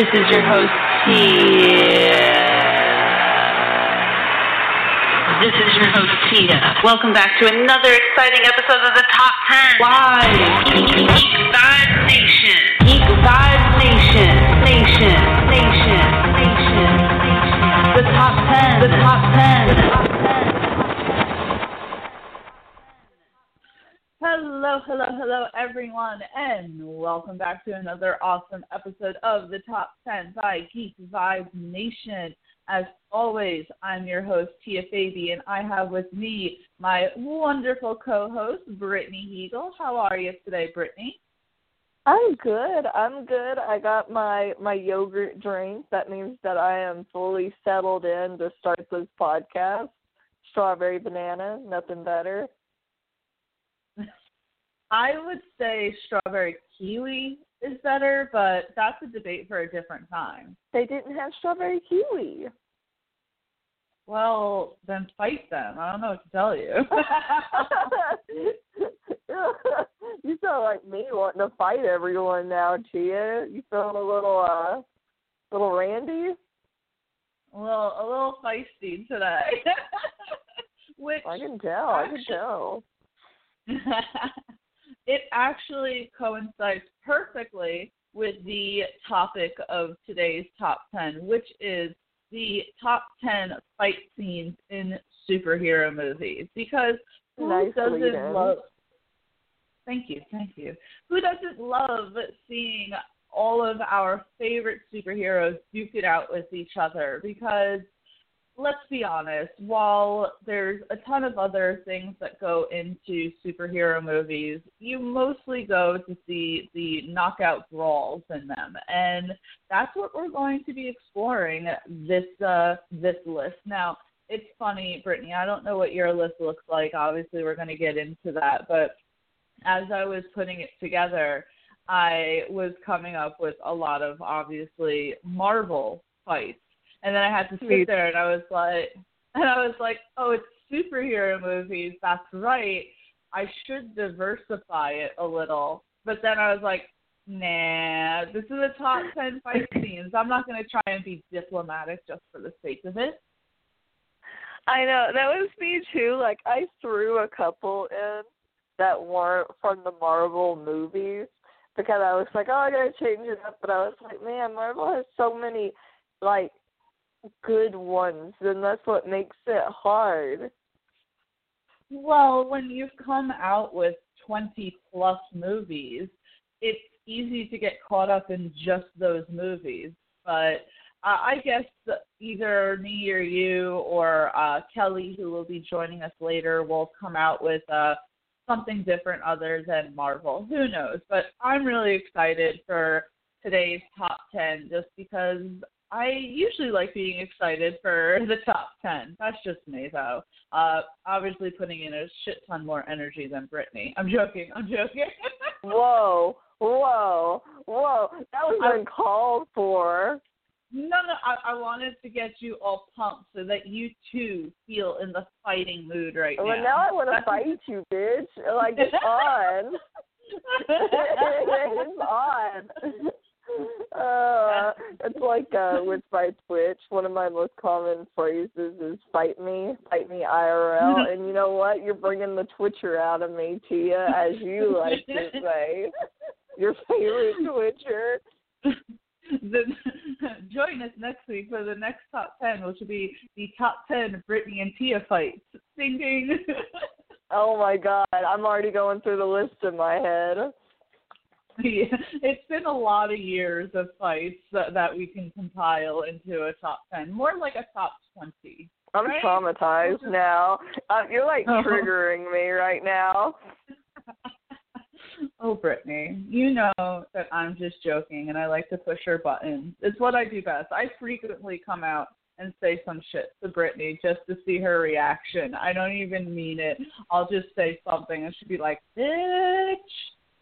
This is your host, Tia. This is your host, Tia. Welcome back to another exciting episode of the Top 10 Live Geek Vibes Nation. Geek Vibes Nation. Nation. Nation. Nation. Nation. The Top 10. The Top 10. The Top 10. Hello, hello, hello, everyone, and welcome back to another awesome episode of the Top 10 by Geek Vibe Nation. As always, I'm your host, Tia Fabi, and I have with me my wonderful co host, Brittany Heagle. How are you today, Brittany? I'm good. I'm good. I got my my yogurt drink. That means that I am fully settled in to start this podcast. Strawberry banana, nothing better. I would say strawberry kiwi is better, but that's a debate for a different time. They didn't have strawberry kiwi. Well, then fight them. I don't know what to tell you. you sound like me wanting to fight everyone now, Tia. You feeling a little uh little randy? a little a little feisty today. Which I can tell, I can tell. it actually coincides perfectly with the topic of today's top 10, which is the top 10 fight scenes in superhero movies. Because who Nicely doesn't love. Thank you, thank you. Who doesn't love seeing all of our favorite superheroes duke it out with each other? Because let's be honest, while there's a ton of other things that go into superhero movies, you mostly go to see the knockout brawls in them. And that's what we're going to be exploring this uh this list. Now, it's funny, Brittany, I don't know what your list looks like. Obviously we're gonna get into that, but as I was putting it together, I was coming up with a lot of obviously Marvel fights and then I had to sit there and I was like, and I was like, oh, it's superhero movies. That's right. I should diversify it a little. But then I was like, nah, this is a top 10 fight scenes. I'm not going to try and be diplomatic just for the sake of it. I know that was me too. Like I threw a couple in that weren't from the Marvel movies because I was like, oh, I gotta change it up. But I was like, man, Marvel has so many like good ones, and that's what makes it hard. Well, when you've come out with 20 plus movies, it's easy to get caught up in just those movies. But uh, I guess either me or you or uh, Kelly, who will be joining us later, will come out with uh, something different other than Marvel. Who knows? But I'm really excited for today's top 10 just because I usually like being excited for the top 10. That's just me, though. Uh, obviously, putting in a shit ton more energy than Brittany. I'm joking. I'm joking. Whoa, whoa, whoa! That was uncalled for. no, no, I, I wanted to get you all pumped so that you too feel in the fighting mood right Well, now. Well, now I want to fight you, bitch. Like it's on. it's on. It's like uh, with my Twitch. One of my most common phrases is "fight me, fight me IRL." And you know what? You're bringing the Twitcher out of me, Tia, as you like to say. Your favorite Twitcher. the, join us next week for the next top 10, which will be the top 10 Brittany and Tia fights. Ding, ding. Oh my God! I'm already going through the list in my head. It's been a lot of years of fights that, that we can compile into a top 10, more like a top 20. I'm Right? traumatized now. Uh, you're like Oh. triggering me right now. oh, Brittany, you know that I'm just joking and I like to push her buttons. It's what I do best. I frequently come out and say some shit to Brittany just to see her reaction. I don't even mean it. I'll just say something and she'll be like, bitch.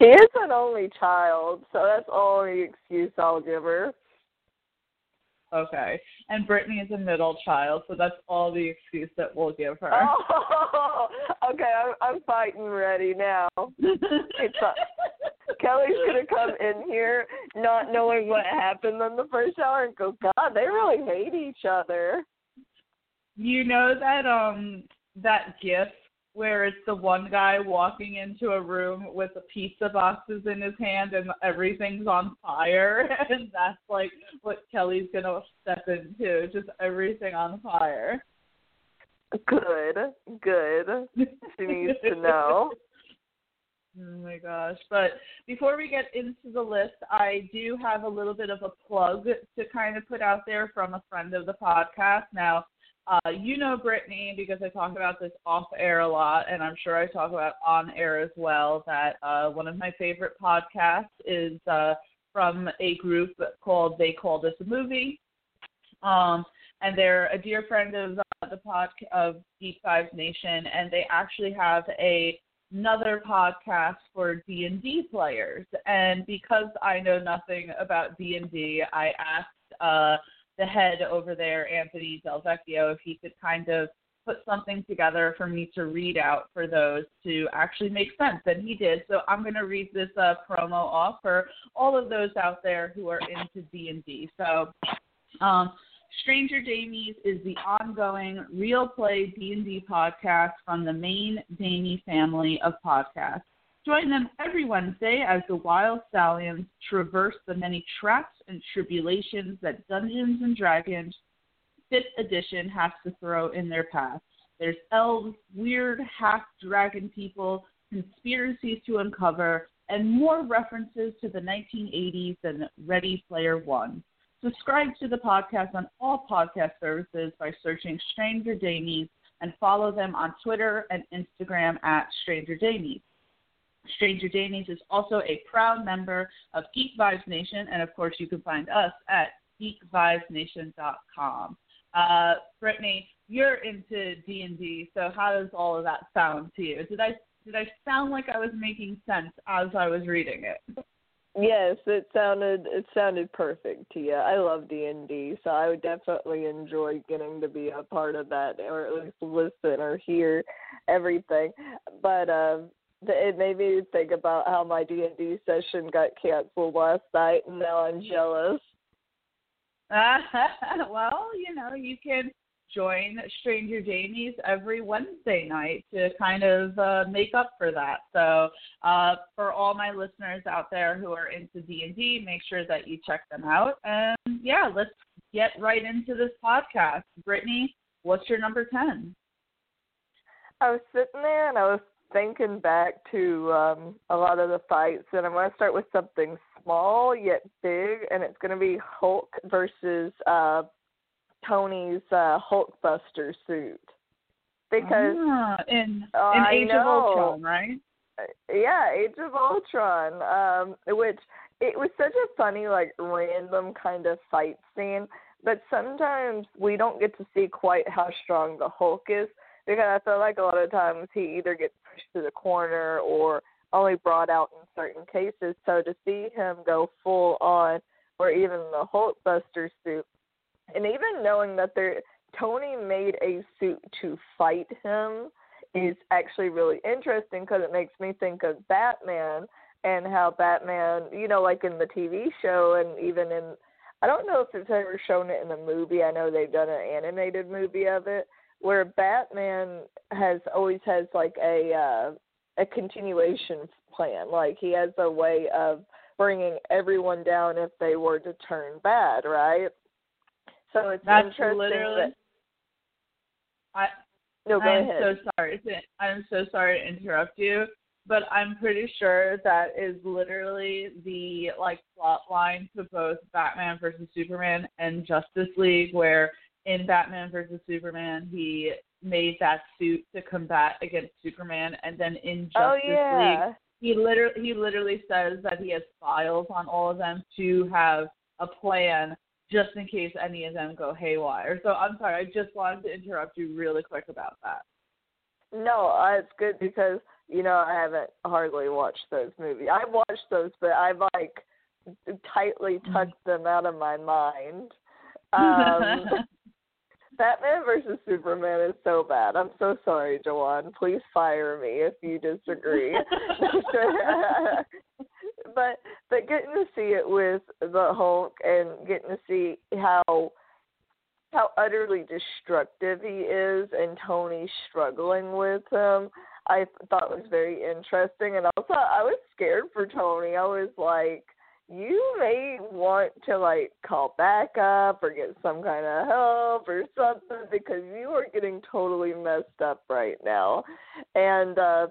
She is an only child, so that's all the only excuse I'll give her. Okay. And Brittany is a middle child, so that's all the excuse that we'll give her. Oh, okay, I'm, I'm fighting ready now. It's a- Kelly's gonna come in here not knowing what happened in the first hour and go, God, they really hate each other. You know that um that gif where it's the one guy walking into a room with the pizza boxes in his hand and everything's on fire and that's like what Kelly's gonna step into, just everything on fire. Good, good. She needs to know. Oh my gosh. But before we get into the list, I do have a little bit of a plug to kind of put out there from a friend of the podcast. Now, uh, you know Brittany because I talk about this off air a lot, and I'm sure I talk about on air as well. That uh, one of my favorite podcasts is uh, from a group called They Call This a Movie. Um, and they're a dear friend of uh, the pod of Geek Vibes Nation, and they actually have a another podcast for D&D players. And because I know nothing about D&D, I asked uh, the head over there, Anthony Del Vecchio, if he could kind of put something together for me to read out for those to actually make sense. And he did. So I'm going to read this uh, promo off for all of those out there who are into D&D. So um, Stranger Damies is the ongoing real play D&D podcast from the main Damie family of podcasts. Join them every Wednesday as the Wild Stallions traverse the many traps and tribulations that Dungeons and Dragons 5th edition has to throw in their path. There's elves, weird half dragon people, conspiracies to uncover, and more references to the 1980s than Ready Player One. Subscribe to the podcast on all podcast services by searching Stranger Damies and follow them on Twitter and Instagram at Stranger Damies. Stranger Damies is also a proud member of Geek Vibes Nation, and of course, you can find us at geekvibesnation.com. Uh, Brittany, you're into D and D, so how does all of that sound to you? Did I did I sound like I was making sense as I was reading it? Yes, it sounded it sounded perfect to you. I love D and D, so I would definitely enjoy getting to be a part of that, or at least listen or hear everything. But uh, it made me think about how my D and D session got canceled last night, and now I'm jealous. well, you know, you can join Stranger Damies every Wednesday night to kind of uh, make up for that. So, uh, for all my listeners out there who are into D and D, make sure that you check them out. And yeah, let's get right into this podcast. Brittany, what's your number ten? I was sitting there and I was thinking back to um, a lot of the fights, and I'm going to start with something small yet big, and it's going to be Hulk versus uh, Tony's uh, Hulkbuster suit. Because ah, in uh, in Age of Ultron, right? yeah, Age of Ultron, um, which it was such a funny, like random kind of fight scene. But sometimes we don't get to see quite how strong the Hulk is because I feel like a lot of times he either gets to the corner or only brought out in certain cases. So to see him go full on, or even the Hulkbuster suit, and even knowing that there Tony made a suit to fight him is actually really interesting because it makes me think of Batman and how Batman, you know, like in the TV show and even in I don't know if it's ever shown it in a movie. I know they've done an animated movie of it where Batman has always has like a uh a continuation plan. Like he has a way of bringing everyone down if they were to turn bad, right? So it's That's interesting literally. that I no, go I'm ahead. so sorry. To, I'm so sorry to interrupt you, but I'm pretty sure that is literally the like plot line to both Batman versus Superman and Justice League, where in Batman versus Superman he made that suit to combat against Superman, and then in Justice oh League he literally he literally says that he has files on all of them to have a plan just in case any of them go haywire. So I'm sorry, I just wanted to interrupt you really quick about that. No, uh, it's good because you know I haven't hardly watched those movies. I've watched those, but I've like tightly tucked them out of my mind. Um, Batman versus Superman is so bad. I'm so sorry, Joanne. Please fire me if you disagree. but but getting to see it with the Hulk and getting to see how how utterly destructive he is and Tony struggling with him, I thought was very interesting. And also, I was scared for Tony. I was like, you may want to like call back up or get some kind of help or something because you are getting totally messed up right now. And uh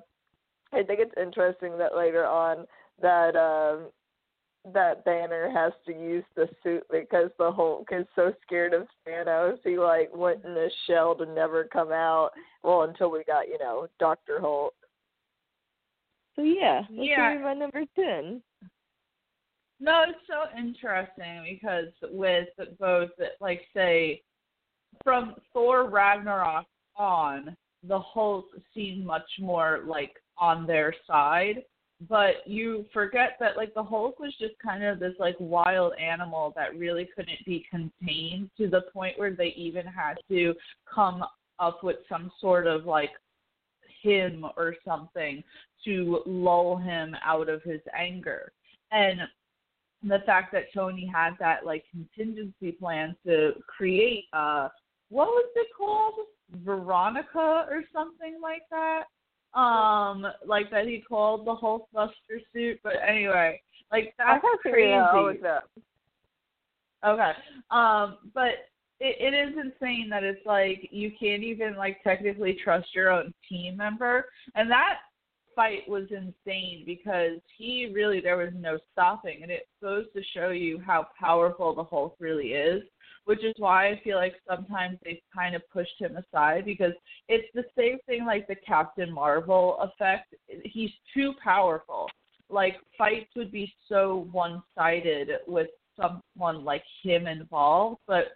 I think it's interesting that later on that um that Banner has to use the suit because the Hulk is so scared of Thanos. He like went in a shell to never come out. Well, until we got you know Doctor Hulk. So yeah, that's Yeah. my number ten. No, it's so interesting because with both, like, say, from Thor Ragnarok on, the Hulk seemed much more like on their side. But you forget that, like, the Hulk was just kind of this, like, wild animal that really couldn't be contained to the point where they even had to come up with some sort of, like, him or something to lull him out of his anger. And the fact that Tony had that like contingency plan to create uh what was it called? Veronica or something like that. Um like that he called the Hulkbuster suit. But anyway, like that's crazy. that. Okay. Um, but it, it is insane that it's like you can't even like technically trust your own team member, and that fight was insane because he really there was no stopping, and it goes to show you how powerful the Hulk really is. Which is why I feel like sometimes they've kind of pushed him aside because it's the same thing like the Captain Marvel effect. He's too powerful. Like fights would be so one sided with someone like him involved, but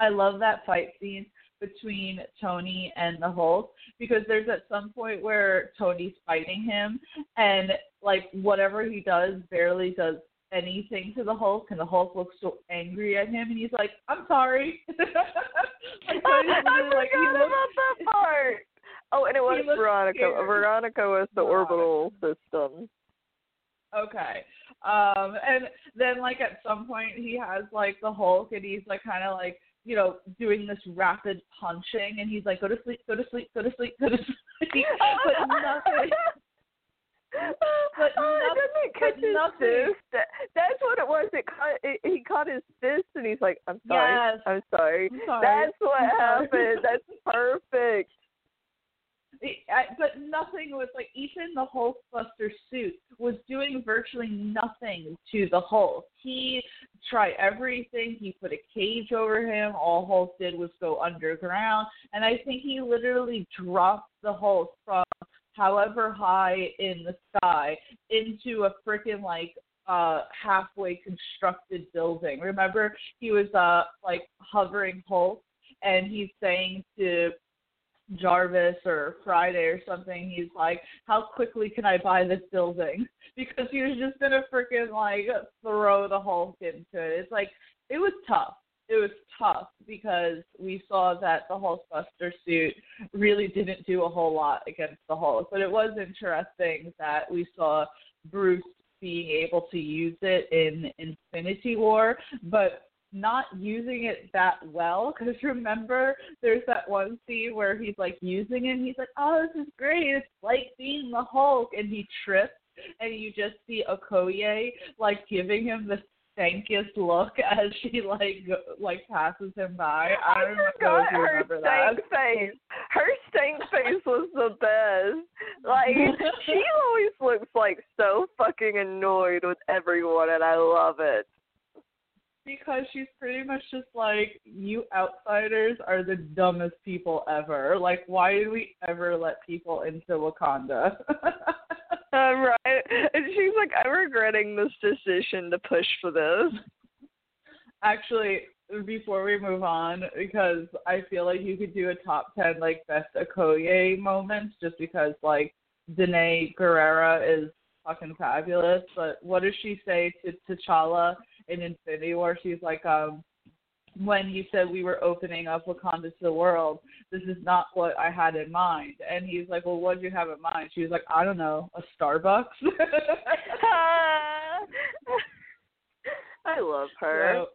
I love that fight scene between Tony and the Hulk because there's at some point where Tony's fighting him and like whatever he does barely does anything to the Hulk and the Hulk looks so angry at him and he's like, I'm sorry. like, I literally like, about that part. Oh, and it was Veronica. scared. Veronica was the Veronica. orbital system. Okay. Um and then like at some point he has like the Hulk and he's like kind of like you know doing this rapid punching and he's like go to sleep go to sleep go to sleep go to sleep but nothing But oh, no- doesn't it but nothing-? That, that's what it was. It caught. It, he caught his fist, and he's like, "I'm sorry. Yes. I'm sorry." I'm sorry. That's what I'm sorry. happened. That's perfect. But nothing was like even the Hulkbuster suit was doing virtually nothing to the Hulk. He tried everything. He put a cage over him. All Hulk did was go underground, and I think he literally dropped the Hulk from however high in the sky into a freaking like uh halfway constructed building. Remember he was uh like hovering Hulk and he's saying to Jarvis or Friday or something, he's like, How quickly can I buy this building? Because he was just gonna freaking like throw the Hulk into it. It's like it was tough. It was tough because we saw that the Hulkbuster suit really didn't do a whole lot against the Hulk. But it was interesting that we saw Bruce being able to use it in Infinity War, but not using it that well because remember there's that one scene where he's like using it and he's like oh this is great it's like being the hulk and he trips and you just see okoye like giving him the stankiest look as she like like passes him by i don't know if you her remember that stank face. Her stank face was the best. Like she always looks like so fucking annoyed with everyone, and I love it. Because she's pretty much just like you outsiders are the dumbest people ever. Like why did we ever let people into Wakanda? I'm uh, right. And she's like, I'm regretting this decision to push for this. Actually, before we move on, because I feel like you could do a top ten like best Okoye moments, just because like Danai Gurira is fucking fabulous. But what does she say to T'Challa in Infinity War? She's like, um, when you said we were opening up Wakanda to the world, this is not what I had in mind. And he's like, well, what did you have in mind? She was like, I don't know, a Starbucks. I love her. So,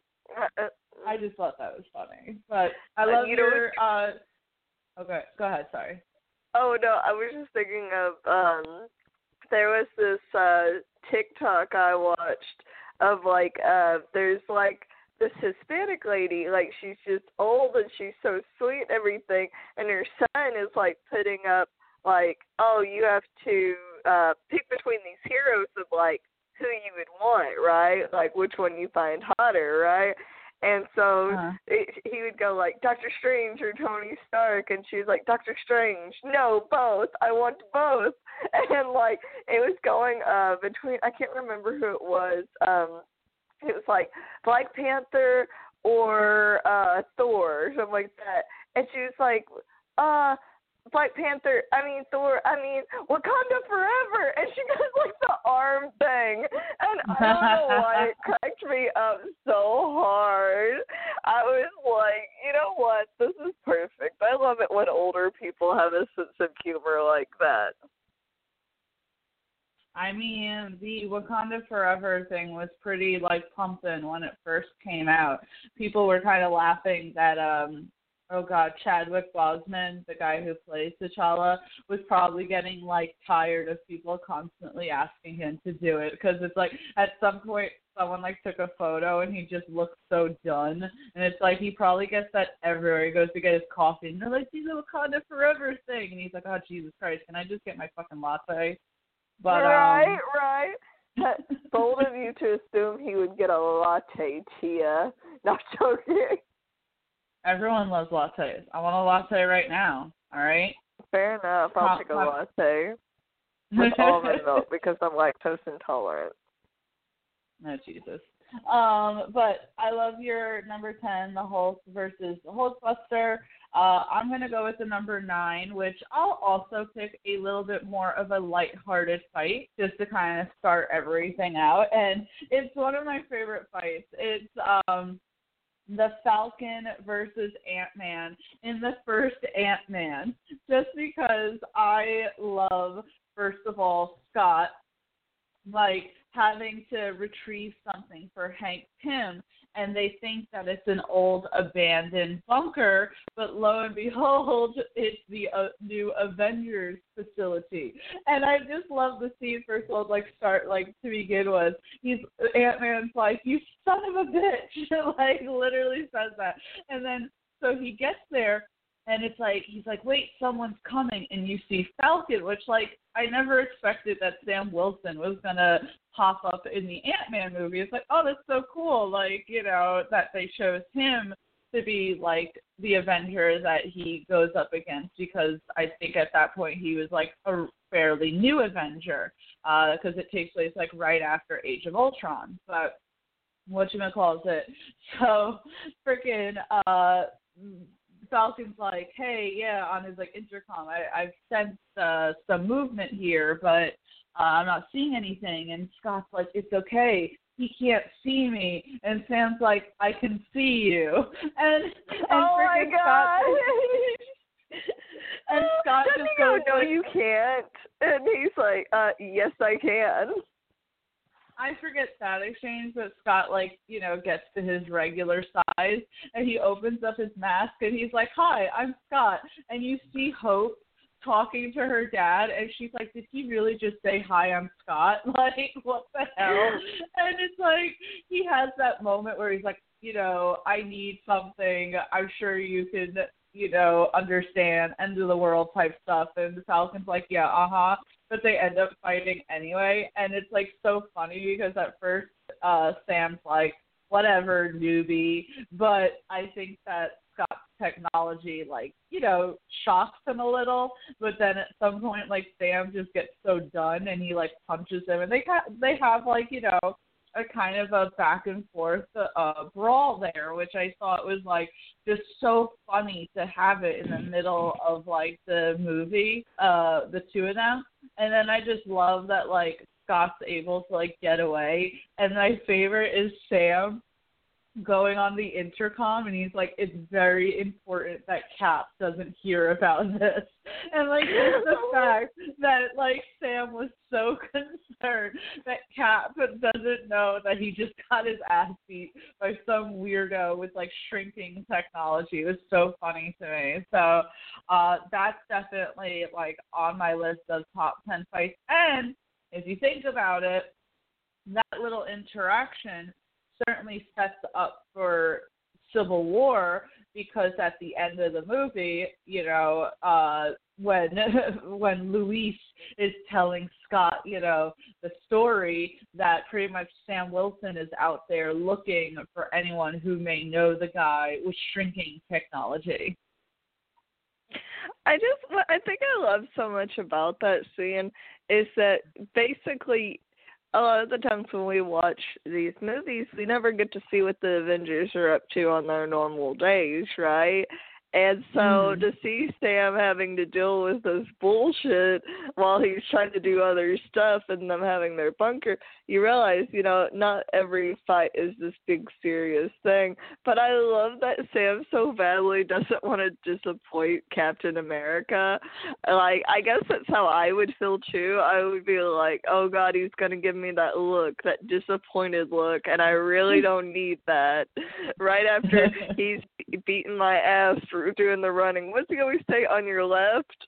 Uh, I just thought that was funny. But I Uh, love you your uh Okay, go ahead, sorry. Oh no, I was just thinking of um there was this uh TikTok I watched of like uh there's like this Hispanic lady, like she's just old and she's so sweet and everything and her son is like putting up like, Oh, you have to uh pick between these heroes of like who you would want, right? Like which one you find hotter, right? And so Uh-huh. it, he would go like Doctor Strange or Tony Stark, and she was like Doctor Strange. No, both. I want both. And like it was going uh between I can't remember who it was. Um, it was like Black Panther or uh Thor, or something like that. And she was like, uh. Black Panther, I mean Thor, I mean Wakanda forever, and she does like the arm thing, and I don't know why it cracked me up so hard. I was like, you know what, this is perfect. I love it when older people have a sense of humor like that. I mean, the Wakanda Forever thing was pretty like pumping when it first came out. People were kind of laughing that um oh god, Chadwick Boseman, the guy who plays T'Challa, was probably getting like tired of people constantly asking him to do it because it's like at some point someone like took a photo and he just looks so done and it's like he probably gets that everywhere. He goes to get his coffee and they're like, Do the Wakanda Forever thing and he's like, Oh Jesus Christ, can I just get my fucking latte? But right, um right. Bold of you to assume he would get a latte, Tia. Not joking. Everyone loves lattes. I want a latte right now. All right. Fair enough. I'll take a latte with almond milk because I'm lactose intolerant. No Jesus. Um, but I love your number ten, the Hulk versus the Hulkbuster. Uh, I'm gonna go with the number nine, which I'll also pick a little bit more of a light-hearted fight, just to kind of start everything out. And it's one of my favorite fights. It's um the Falcon versus Ant Man in the first Ant Man, just because I love, first of all, Scott, like having to retrieve something for Hank Pym, and they think that it's an old abandoned bunker, but lo and behold, it's the uh, new Avengers facility. And I just love the scene first of all, like start like to begin with. He's Ant Man's like, You son of a bitch like literally says that. And then so he gets there and it's like he's like, Wait, someone's coming and you see Falcon, which like I never expected that Sam Wilson was gonna pop up in the Ant Man movie. It's like, oh, that's so cool. Like, you know, that they chose him to be like the Avenger that he goes up against because I think at that point he was like a fairly new Avenger because it takes place like right after Age of Ultron. But what you gonna call it? So freaking uh Falcon's like, hey, yeah, on his like intercom, I, I've sensed uh, some movement here, but uh, I'm not seeing anything. And Scott's like, it's okay. He can't see me. And Sam's like, I can see you. And and oh my god. Scott, and Scott just he go, goes no, you can't. And he's like, uh, yes, I can. I forget that exchange, but Scott like you know gets to his regular size and he opens up his mask and he's like, "Hi, I'm Scott," and you see Hope talking to her dad and she's like, "Did he really just say hi, I'm Scott?" Like, what the hell? And it's like he has that moment where he's like, you know, I need something. I'm sure you can, you know, understand end of the world type stuff. And the Falcon's like, yeah, uh huh. But they end up fighting anyway, and it's like so funny because at first uh Sam's like, whatever, newbie. But I think that Scott's technology, like, you know, shocks him a little. But then at some point, like, Sam just gets so done and he, like, punches him. And they, ha- they have, like, you know, a kind of a back and forth uh, brawl there, which I thought was, like, just so funny to have it in the middle of, like, the movie, uh, the two of them. And then I just love that, like, Scott's able to, like, get away. And my favorite is Sam going on the intercom and he's like, It's very important that Cap doesn't hear about this. And like just the fact that like Sam was so concerned that Cap doesn't know that he just got his ass beat by some weirdo with like shrinking technology it was so funny to me. So uh that's definitely like on my list of top ten fights. And if you think about it, that little interaction certainly sets up for Civil War because at the end of the movie, you know, uh when when Luis is telling Scott, you know, the story that pretty much Sam Wilson is out there looking for anyone who may know the guy with shrinking technology. I just I think I love so much about that scene is that basically a lot of the times when we watch these movies, we never get to see what the Avengers are up to on their normal days, right? And so mm. to see Sam having to deal with this bullshit while he's trying to do other stuff and them having their bunker, you realize, you know, not every fight is this big serious thing. But I love that Sam so badly doesn't want to disappoint Captain America. Like, I guess that's how I would feel too. I would be like, oh God, he's going to give me that look, that disappointed look, and I really don't need that. Right after he's beaten my ass for doing the running. What's he always say? On your left.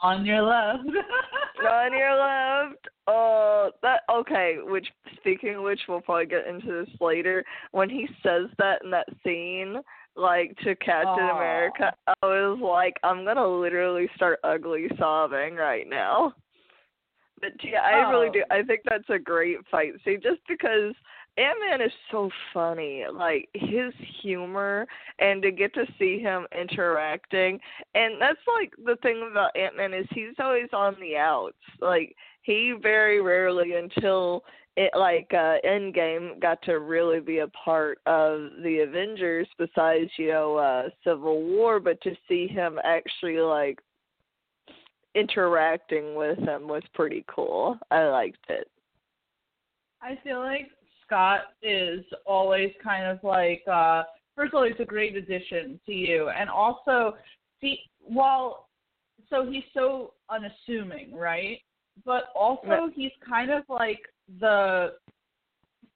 On your left. on your left. Oh, that okay. Which speaking of which, we'll probably get into this later. When he says that in that scene, like to Captain Aww. America, I was like, I'm gonna literally start ugly sobbing right now. But yeah, I oh. really do. I think that's a great fight scene, just because Ant Man is so funny. Like his humor and to get to see him interacting and that's like the thing about Ant Man is he's always on the outs. Like he very rarely until it like uh Endgame got to really be a part of the Avengers besides, you know, uh Civil War, but to see him actually like interacting with him was pretty cool. I liked it. I feel like Scott is always kind of like uh first of all he's a great addition to you and also see while so he's so unassuming, right? But also right. he's kind of like the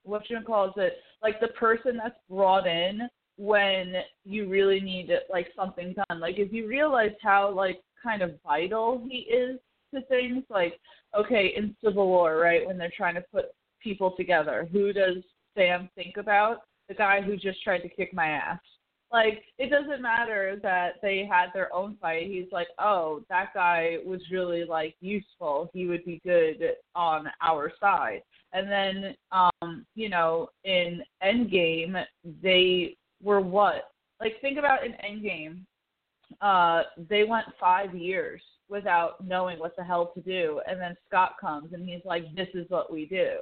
what you calls it, like the person that's brought in when you really need it, like something done. Like if you realize how like kind of vital he is to things, like okay, in Civil War, right, when they're trying to put people together. Who does Sam think about? The guy who just tried to kick my ass. Like, it doesn't matter that they had their own fight. He's like, oh, that guy was really, like, useful. He would be good on our side. And then, um, you know, in Endgame, they were what? Like, think about in Endgame, uh, they went five years without knowing what the hell to do. And then Scott comes and he's like, this is what we do.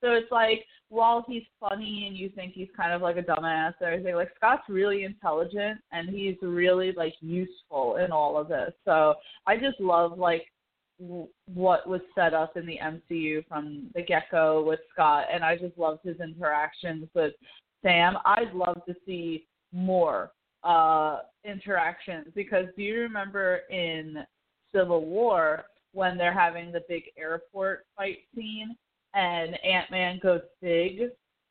So it's like while he's funny and you think he's kind of like a dumbass or everything, like Scott's really intelligent and he's really like useful in all of this. So I just love like what was set up in the MCU from the get go with Scott, and I just loved his interactions with Sam. I'd love to see more uh interactions because do you remember in Civil War when they're having the big airport fight scene and Ant Man goes big,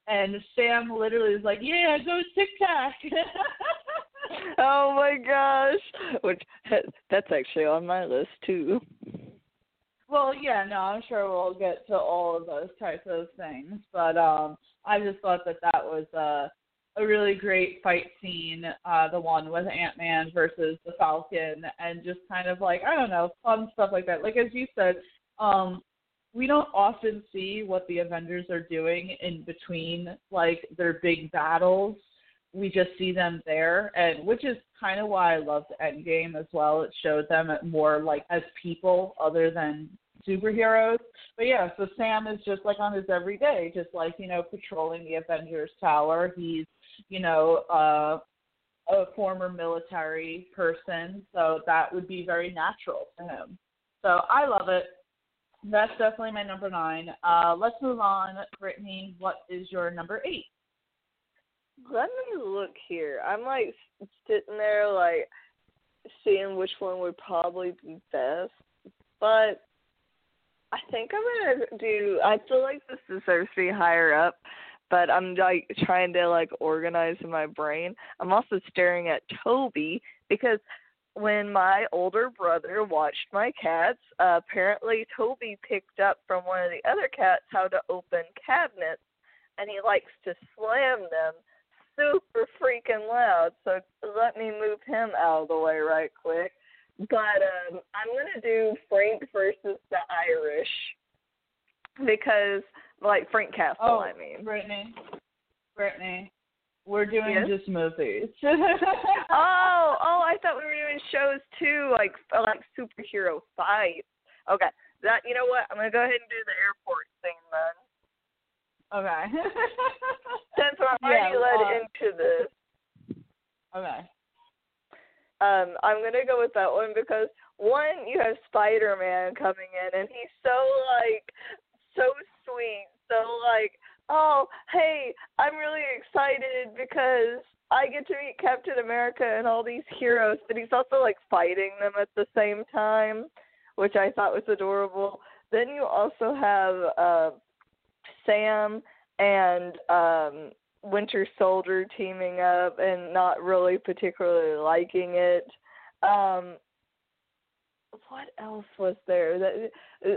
and Sam literally is like, "Yeah, go Tic Tac." oh my gosh, which that's actually on my list too. Well, yeah, no, I'm sure we'll get to all of those types of things, but um, I just thought that that was uh, a really great fight scene, uh, the one with Ant Man versus the Falcon, and just kind of like I don't know, fun stuff like that. Like as you said, um, we don't often see what the Avengers are doing in between like their big battles. We just see them there, and which is kind of why I loved Endgame as well. It showed them more like as people other than superheroes. But yeah, so Sam is just like on his everyday, just like you know patrolling the Avengers Tower. He's you know uh, a former military person, so that would be very natural to him. So I love it. That's definitely my number nine. Uh, let's move on. Brittany, what is your number eight? Let me look here. I'm like sitting there, like seeing which one would probably be best. But I think I'm gonna do. I feel like this deserves to be higher up, but I'm like trying to like organize in my brain. I'm also staring at Toby because when my older brother watched my cats, uh, apparently Toby picked up from one of the other cats how to open cabinets, and he likes to slam them super freaking loud. So let me move him out of the way right quick. But um, I'm gonna do Frank versus the Irish because, like Frank Castle, oh, I mean. Brittany, Brittany, we're doing Yes? just movies. oh, oh, I thought we were doing shows too, like uh, like superhero fights. Okay, that you know what? I'm gonna go ahead and do the airport thing then, okay. since we're already Yeah, led uh, into this. okay. Um, I'm gonna go with that one because one, you have Spider Man coming in, and he's so like so sweet, so like, oh, hey, I'm really excited because I get to meet Captain America and all these heroes, but he's also like fighting them at the same time, which I thought was adorable. Then you also have uh, Sam and um Winter Soldier teaming up and not really particularly liking it. Um what else was there? That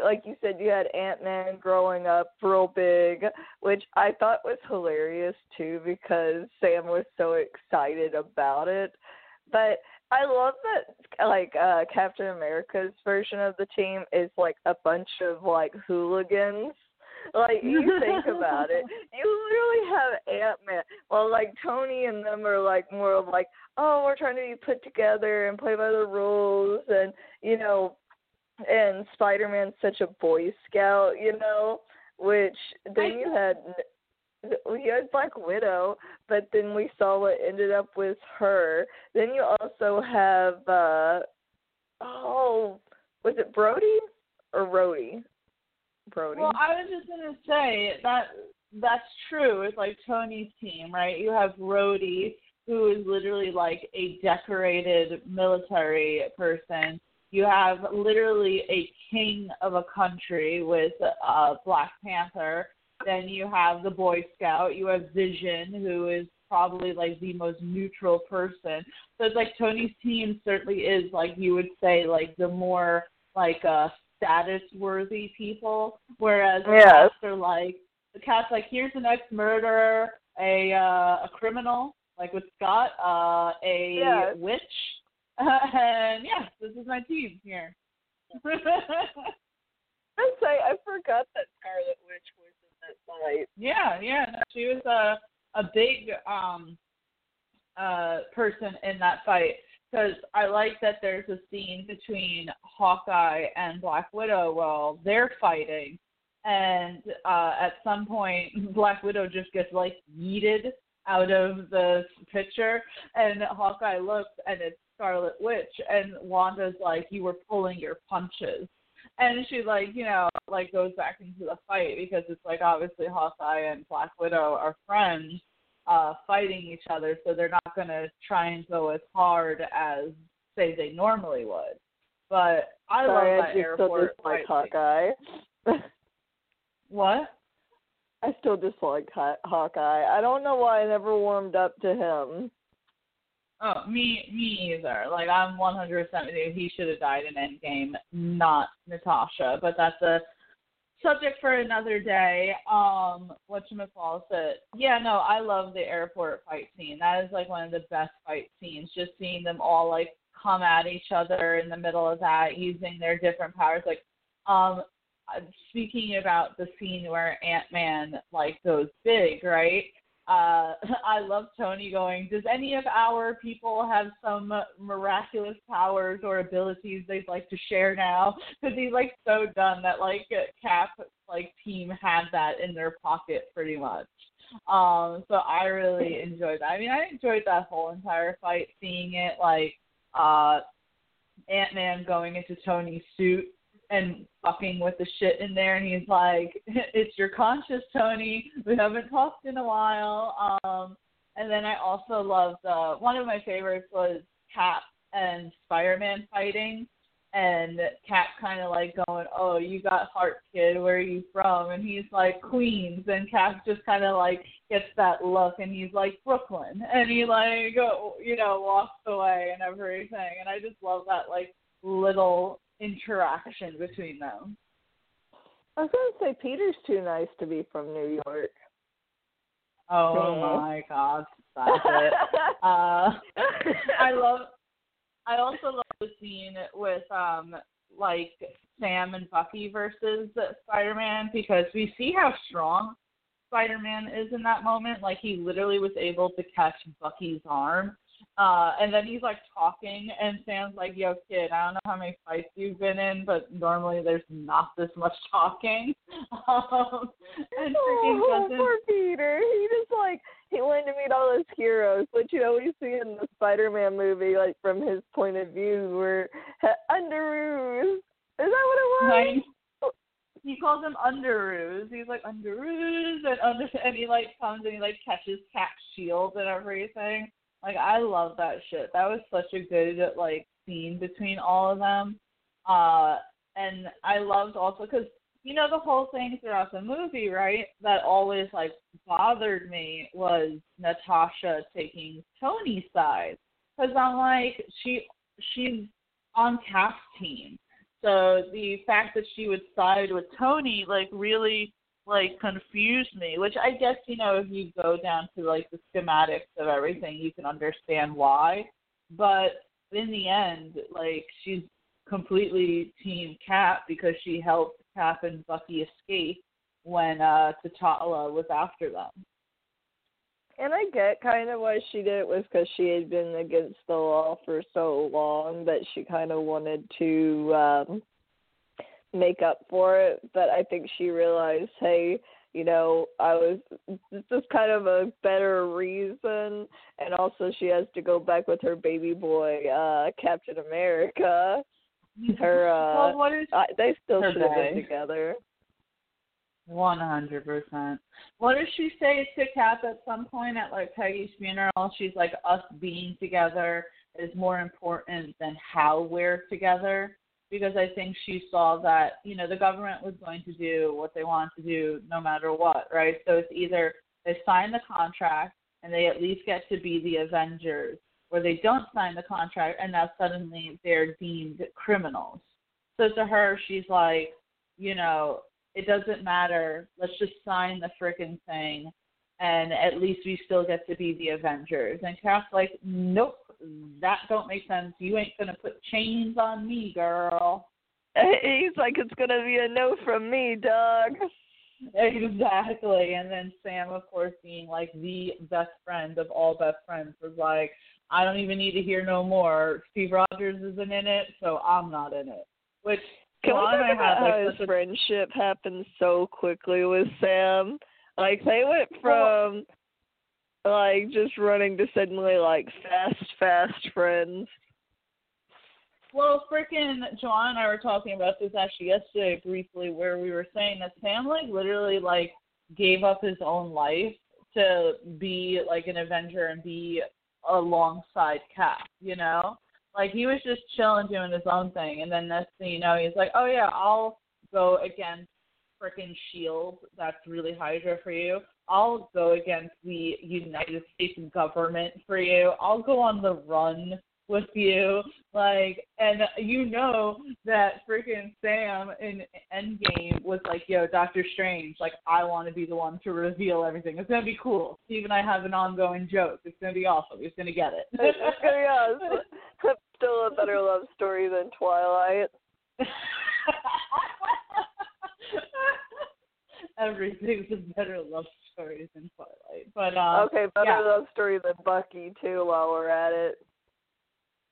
like you said you had Ant-Man growing up real big, which I thought was hilarious too because Sam was so excited about it. But I love that like uh Captain America's version of the team is like a bunch of like hooligans like you think about it, you literally have Ant Man. Well, like Tony and them are like more of like, oh, we're trying to be put together and play by the rules, and you know, and Spider Man's such a Boy Scout, you know. Which then you had you had Black Widow, but then we saw what ended up with her. Then you also have uh oh, was it Brody or Rhodey? Brody. Well, I was just gonna say that that's true. It's like Tony's team, right? You have Rhodey, who is literally like a decorated military person. You have literally a king of a country with uh, Black Panther. Then you have the Boy Scout. You have Vision, who is probably like the most neutral person. So it's like Tony's team certainly is like you would say like the more like uh status worthy people, whereas the Yes. cats are like the cats like here's an ex murderer, a uh, a criminal like with Scott, uh, a Yes. witch, and yeah, this is my team here. I say I forgot that Scarlet Witch was in that fight. yeah, yeah, no, she was a a big um uh person in that fight because I like that there's a scene between Hawkeye and Black Widow while they're fighting, and uh, at some point Black Widow just gets like yeeted out of the picture, and Hawkeye looks and it's Scarlet Witch, and Wanda's like, "You were pulling your punches." And she like, you know, like goes back into the fight because it's like obviously Hawkeye and Black Widow are friends uh, fighting each other, so they're not going to try and go as hard as say they normally would. But I Sorry, love I that still airport dislike fight scene. Hawkeye. What? I still dislike Haw- Hawkeye. I don't know why I never warmed up to him. Oh, me, me either. Like I'm 100% with you. He should have died in Endgame, not Natasha. But that's a subject for another day. Um, it? Yeah, no, I love the airport fight scene. That is like one of the best fight scenes. Just seeing them all like come at each other in the middle of that, using their different powers. Like, um, speaking about the scene where Ant Man like goes big, right? Uh, I love Tony going. Does any of our people have some miraculous powers or abilities they'd like to share now? Because he's like so done that like Cap like team had that in their pocket pretty much. Um, so I really enjoyed that. I mean, I enjoyed that whole entire fight, seeing it like uh, Ant Man going into Tony's suit and fucking with the shit in there and he's like it's your conscious tony we haven't talked in a while um And then I also loved uh, one of my favorites was Cap and Spider Man fighting and Cap kind of like going, "Oh, you got heart, kid. Where are you from?" And he's like, "Queens." And Cap just kind of like gets that look, and he's like, "Brooklyn." And he like, you know, walks away and everything. And I just love that like little interaction between them. I was gonna say Peter's too nice to be from New York. Oh my God, stop it! uh, I love. I also love the scene with um like Sam and Bucky versus Spider Man because we see how strong Spider Man is in that moment. Like he literally was able to catch Bucky's arm uh, and then he's like talking, and Sam's like, "Yo, kid, I don't know how many fights you've been in, but normally there's not this much talking." Um, and oh, doesn't... poor Peter. He just like he wanted to meet all his heroes, which you know we see in the Spider-Man movie, like from his point of view, where Underoos. Is that what it was? Right. He calls him Underoos. He's like Underoos, and under, and he like comes and he like catches Cap's shield and everything. Like I love that shit. That was such a good like scene between all of them. Uh and I loved also cuz you know the whole thing throughout the movie, right? That always like bothered me was Natasha taking Tony's side cuz I'm like she she's on Cap's team. So the fact that she would side with Tony like really like confused me, which I guess, you know, if you go down to like the schematics of everything, you can understand why. But in the end, like she's completely team Cap because she helped Cap and Bucky escape when uh T'Challa was after them. And I get kind of why she did it was because she had been against the law for so long that she kind of wanted to um make up for it, but I think she realized, hey, you know, I was this is kind of a better reason and also she has to go back with her baby boy, uh, Captain America. Her uh well, what is uh, they still should have been together. One hundred percent. What does she say to Cap at some point at like Peggy's funeral? She's like, us being together is more important than how we're together because I think she saw that, you know, the government was going to do what they wanted to do no matter what, right? So it's either they sign the contract and they at least get to be the Avengers, or they don't sign the contract and now suddenly they're deemed criminals. So to her, she's like, you know, it doesn't matter. Let's just sign the freaking thing, and at least we still get to be the Avengers. And Cap's like, nope, that don't make sense. You ain't gonna put chains on me, girl. He's like, it's gonna be a no from me, dog. Exactly. And then Sam, of course, being like the best friend of all best friends, was like, I don't even need to hear no more. Steve Rogers isn't in it, so I'm not in it. Which can we talk about how his friendship happened so quickly with Sam? Like they went from like just running to suddenly like fast, fast friends. Well, freaking John and I were talking about this actually yesterday briefly, where we were saying that Sam like literally like gave up his own life to be like an Avenger and be alongside Cap, you know? Like he was just chilling doing his own thing and then next thing you know he's like, Oh yeah, I'll go against freaking shield that's really Hydra for you. I'll go against the United States government for you. I'll go on the run with you. Like, and you know that freaking Sam in Endgame was like, yo, Doctor Strange, like, I want to be the one to reveal everything. It's going to be cool. Steve and I have an ongoing joke. It's going to be awesome. He's going to get it. yeah, still a better love story than Twilight. Everything's a better love story in Twilight. But um, okay, better yeah. love story than Bucky too. While we're at it.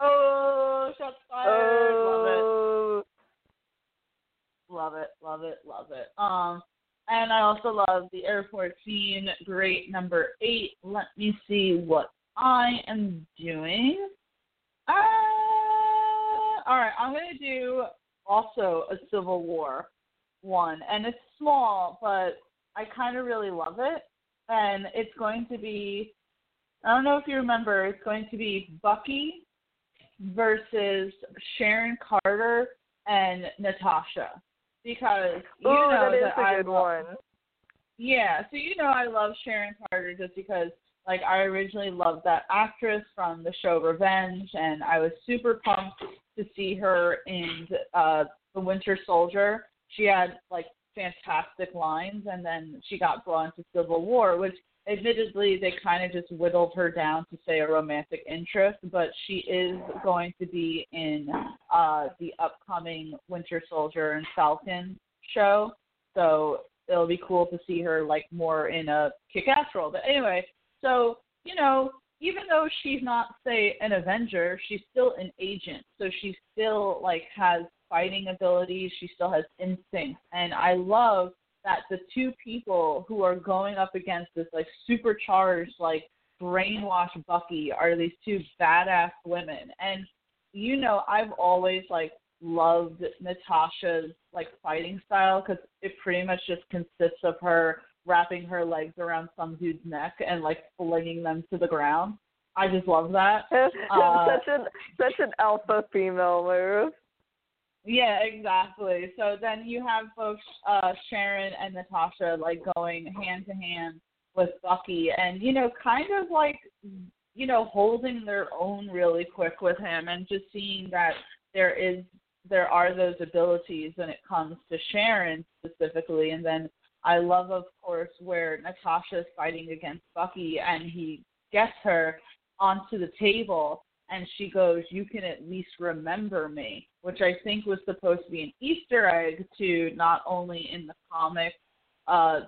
Oh, shots fired! Oh. Love it. Love it. Love it. Love it. Um, and I also love the airport scene. Great number eight. Let me see what I am doing. Uh, all right, I'm gonna do also a Civil War one, and it's small, but I kind of really love it. And it's going to be I don't know if you remember, it's going to be Bucky versus Sharon Carter and Natasha. Because you Ooh, know that is a I good love- one. Yeah, so you know I love Sharon Carter just because like I originally loved that actress from the show Revenge and I was super pumped to see her in uh The Winter Soldier. She had like fantastic lines and then she got brought into Civil War, which admittedly they kind of just whittled her down to say a romantic interest, but she is going to be in uh the upcoming Winter Soldier and Falcon show. So it'll be cool to see her like more in a kick-ass role. But anyway, so you know, even though she's not say an Avenger, she's still an agent. So she still like has fighting abilities. She still has instincts, and I love that the two people who are going up against this like supercharged like brainwashed Bucky are these two badass women. And you know, I've always like loved Natasha's like fighting style because it pretty much just consists of her wrapping her legs around some dude's neck and like flinging them to the ground. I just love that. Uh, such an such an alpha female move. Yeah, exactly. So then you have both uh Sharon and Natasha like going hand to hand with Bucky and you know kind of like you know holding their own really quick with him and just seeing that there is there are those abilities when it comes to Sharon specifically and then I love of course where Natasha is fighting against Bucky and he gets her onto the table and she goes, You can at least remember me, which I think was supposed to be an Easter egg to not only in the comic uh,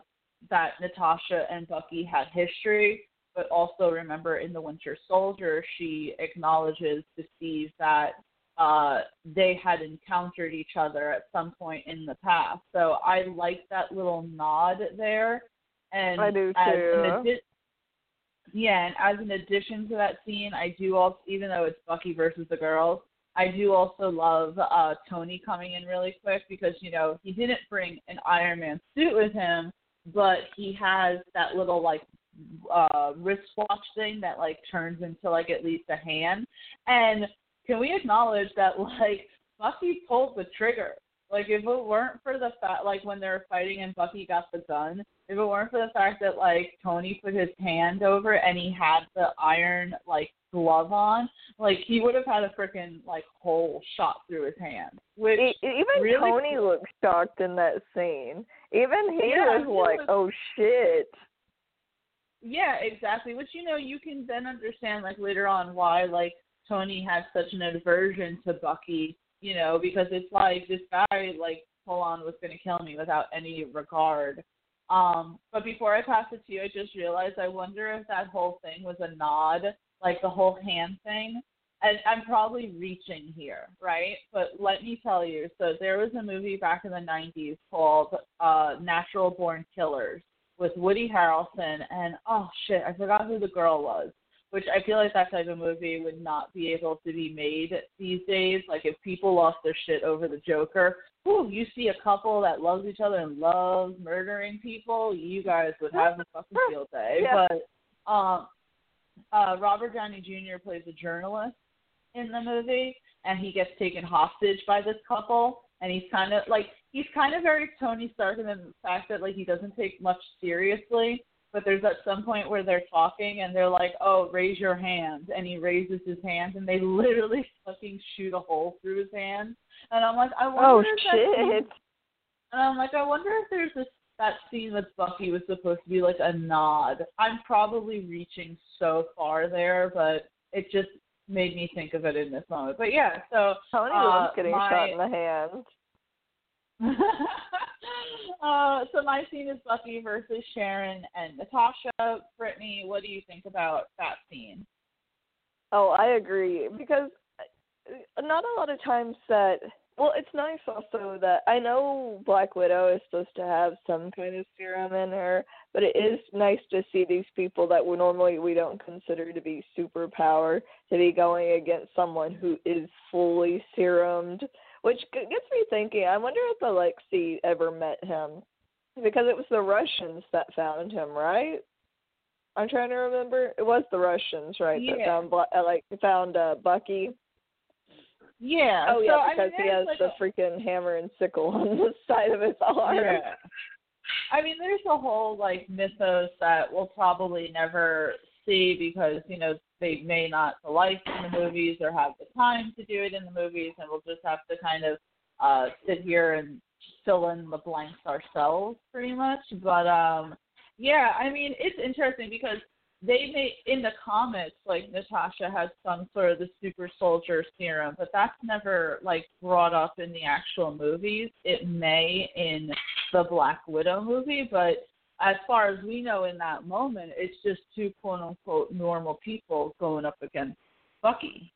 that Natasha and Bucky had history, but also remember in the Winter Soldier, she acknowledges to Steve that uh, they had encountered each other at some point in the past. So I like that little nod there. And I do as too. an addi- yeah, and as an addition to that scene, I do also, even though it's Bucky versus the girls, I do also love uh Tony coming in really quick because you know he didn't bring an Iron Man suit with him, but he has that little like uh wristwatch thing that like turns into like at least a hand. And can we acknowledge that like Bucky pulled the trigger? Like if it weren't for the fact like when they were fighting and Bucky got the gun, if it weren't for the fact that like Tony put his hand over and he had the iron like glove on, like he would have had a freaking like hole shot through his hand. Which even really Tony cool. looked shocked in that scene. Even he Yeah, was he like, was- "Oh shit!" Yeah, exactly. Which you know you can then understand like later on why like Tony has such an aversion to Bucky, you know, because it's like this guy like full on was gonna kill me without any regard. Um, but before I pass it to you, I just realized I wonder if that whole thing was a nod, like the whole hand thing. And I'm probably reaching here, right? But let me tell you, so there was a movie back in the 90s called uh, Natural Born Killers with Woody Harrelson, and oh shit, I forgot who the girl was. Which I feel like that type of movie would not be able to be made these days. Like if people lost their shit over the Joker, whew, you see a couple that loves each other and loves murdering people, you guys would have a fucking field day. Yeah. But um, uh, Robert Downey Jr. plays a journalist in the movie, and he gets taken hostage by this couple, and he's kind of like he's kind of very Tony Stark in the fact that like he doesn't take much seriously. But there's at some point where they're talking and they're like, "Oh, raise your hand," and he raises his hand, and they literally fucking shoot a hole through his hand. And I'm like, I wonder Oh if that scene- shit! and I'm like, I wonder if there's this that scene with Bucky was supposed to be like a nod. I'm probably reaching so far there, but it just made me think of it in this moment. But yeah, so Tony uh, loves getting my- shot in the hand. uh, so my scene is Bucky versus Sharon and Natasha. Brittany, what do you think about that scene? Oh, I agree because uh, not a lot of times that. Well, it's nice also that I know Black Widow is supposed to have some kind of serum in her, but it is nice to see these people that we normally we don't consider to be superpower to be going against someone who is fully serumed, which gets me thinking. I wonder if Alexei ever met him because it was the Russians that found him, right? I'm trying to remember. It was the Russians, right? Yeah. That found uh, like found uh, Bucky. Yeah. Oh so, yeah, I mean, because he has like the a- freaking hammer and sickle on the side of his arm. Yeah. I mean, there's a whole like mythos that we'll probably never see because you know they may not like in the movies or have the time to do it in the movies, and we'll just have to kind of uh sit here and fill in the blanks ourselves, pretty much. But um, yeah, I mean, it's interesting because they may in the comics like Natasha has some sort of the super soldier serum, but that's never like brought up in the actual movies. It may in the Black Widow movie, but as far as we know in that moment, it's just two quote unquote normal people going up against Bucky.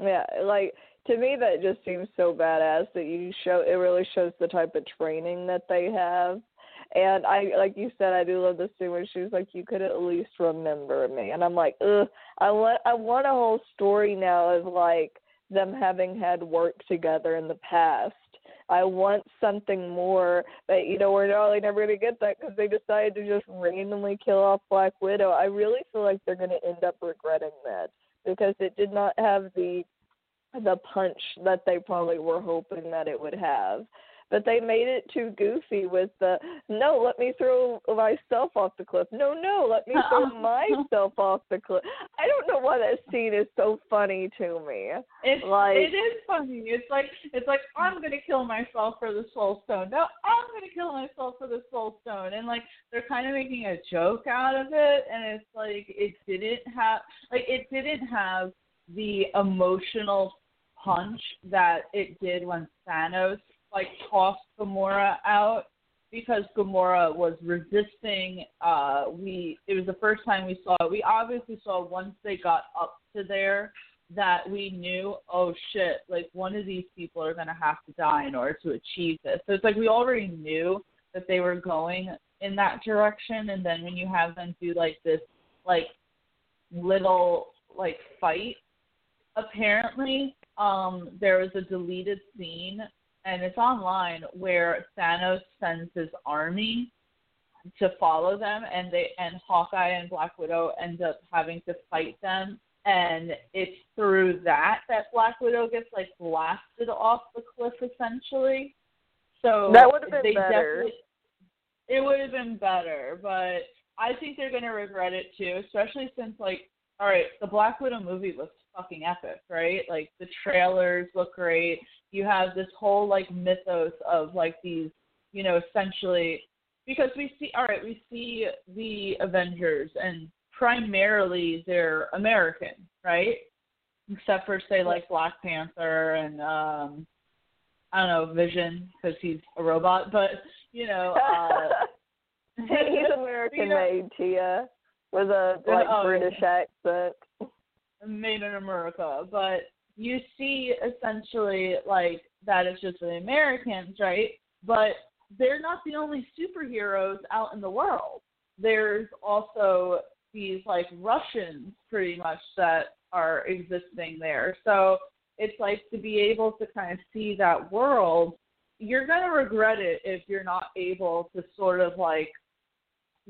Yeah, like to me that just seems so badass that you show it really shows the type of training that they have. And I like you said, I do love the scene where she was like, You could at least remember me and I'm like, Ugh, I want I want a whole story now of like them having had work together in the past. I want something more, but you know we're probably never gonna get that because they decided to just randomly kill off Black Widow. I really feel like they're gonna end up regretting that because it did not have the the punch that they probably were hoping that it would have. But they made it too goofy with the no, let me throw myself off the cliff. No, no, let me throw myself off the cliff. I don't know why that scene is so funny to me. It's Like- it is funny. It's like it's like I'm gonna kill myself for the soul stone. No, I'm gonna kill myself for the soul stone. And like they're kind of making a joke out of it, and it's like it didn't have like it didn't have the emotional punch that it did when Thanos like tossed Gamora out because Gamora was resisting. Uh, we it was the first time we saw it. We obviously saw once they got up to there that we knew, oh shit, like one of these people are gonna have to die in order to achieve this. So it's like we already knew that they were going in that direction, and then when you have them do like this, like little like fight, apparently um there was a deleted scene and it's online where Thanos sends his army to follow them and they and Hawkeye and Black Widow end up having to fight them and it's through that that Black Widow gets like blasted off the cliff essentially. So That would have been better. It would have been better, but I think they're gonna regret it too, especially since like all right, the Black Widow movie looks fucking epic, right? Like the trailers look great. You have this whole like mythos of like these, you know, essentially because we see all right, we see the Avengers and primarily they're American, right? Except for say like Black Panther and um I don't know, Vision because he's a robot, but you know, uh He's American you know- made, Tia, with a like Oh, yeah. British accent. made in America, but you see essentially like that it's just the Americans, right? But they're not the only superheroes out in the world. There's also these like Russians pretty much that are existing there. So it's like to be able to kind of see that world, you're going to regret it if you're not able to sort of like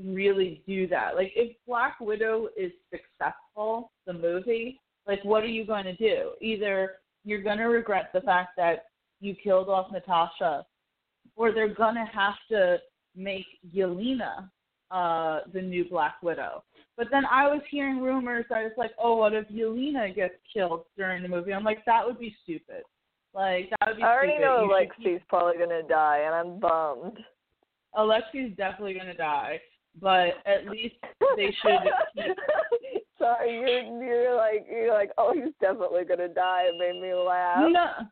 really do that. Like if Black Widow is successful, the movie, like what are you going to do? Either you're going to regret the fact that you killed off Natasha, or they're going to have to make Yelena uh the new Black Widow. But then I was hearing rumors that it's like, oh, what if Yelena gets killed during the movie? I'm like, that would be stupid. Like that would be I already stupid. know You should keep- probably gonna die, and I'm bummed. Alexi's definitely gonna die, but at least they should keep Sorry, you're you're like you're like oh he's definitely gonna die. It made me laugh. No,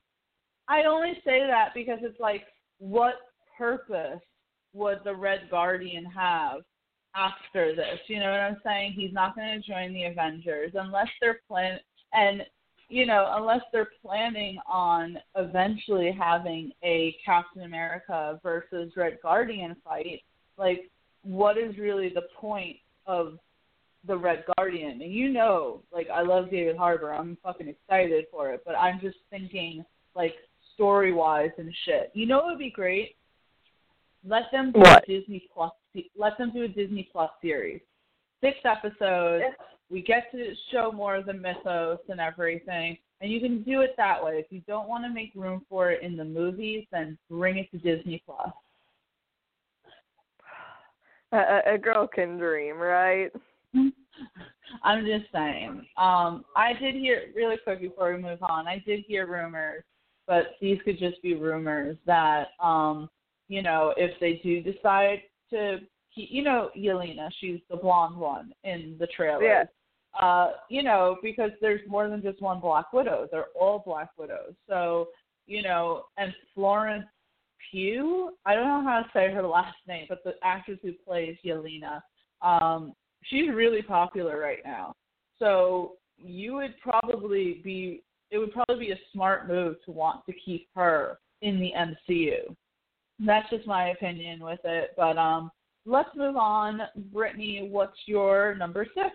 I only say that because it's like, what purpose would the Red Guardian have after this? You know what I'm saying? He's not going to join the Avengers unless they're plan and you know unless they're planning on eventually having a Captain America versus Red Guardian fight. Like, what is really the point of the Red Guardian? And you know, like I love David Harbour. I'm fucking excited for it, but I'm just thinking like story wise and shit. You know it would be great? Let them do What? a Disney Plus. Let them do a Disney Plus series. Six episodes. We get to show more of the mythos and everything, and you can do it that way. If you don't want to make room for it in the movies, then bring it to Disney Plus. A, a- girl can dream, right? I'm just saying. Um, I did hear really quick before we move on. I did hear rumors, but these could just be rumors that um, you know, if they do decide to you know, Yelena, she's the blonde one in the trailer. Yeah. Uh, you know, because there's more than just one Black Widow. They're all Black Widows. So, you know, and Florence Pugh, I don't know how to say her last name, but the actress who plays Yelena, um, she's really popular right now. So you would probably be it would probably be a smart move to want to keep her in the MCU. That's just my opinion with it. But um let's move on. Brittany, what's your number six?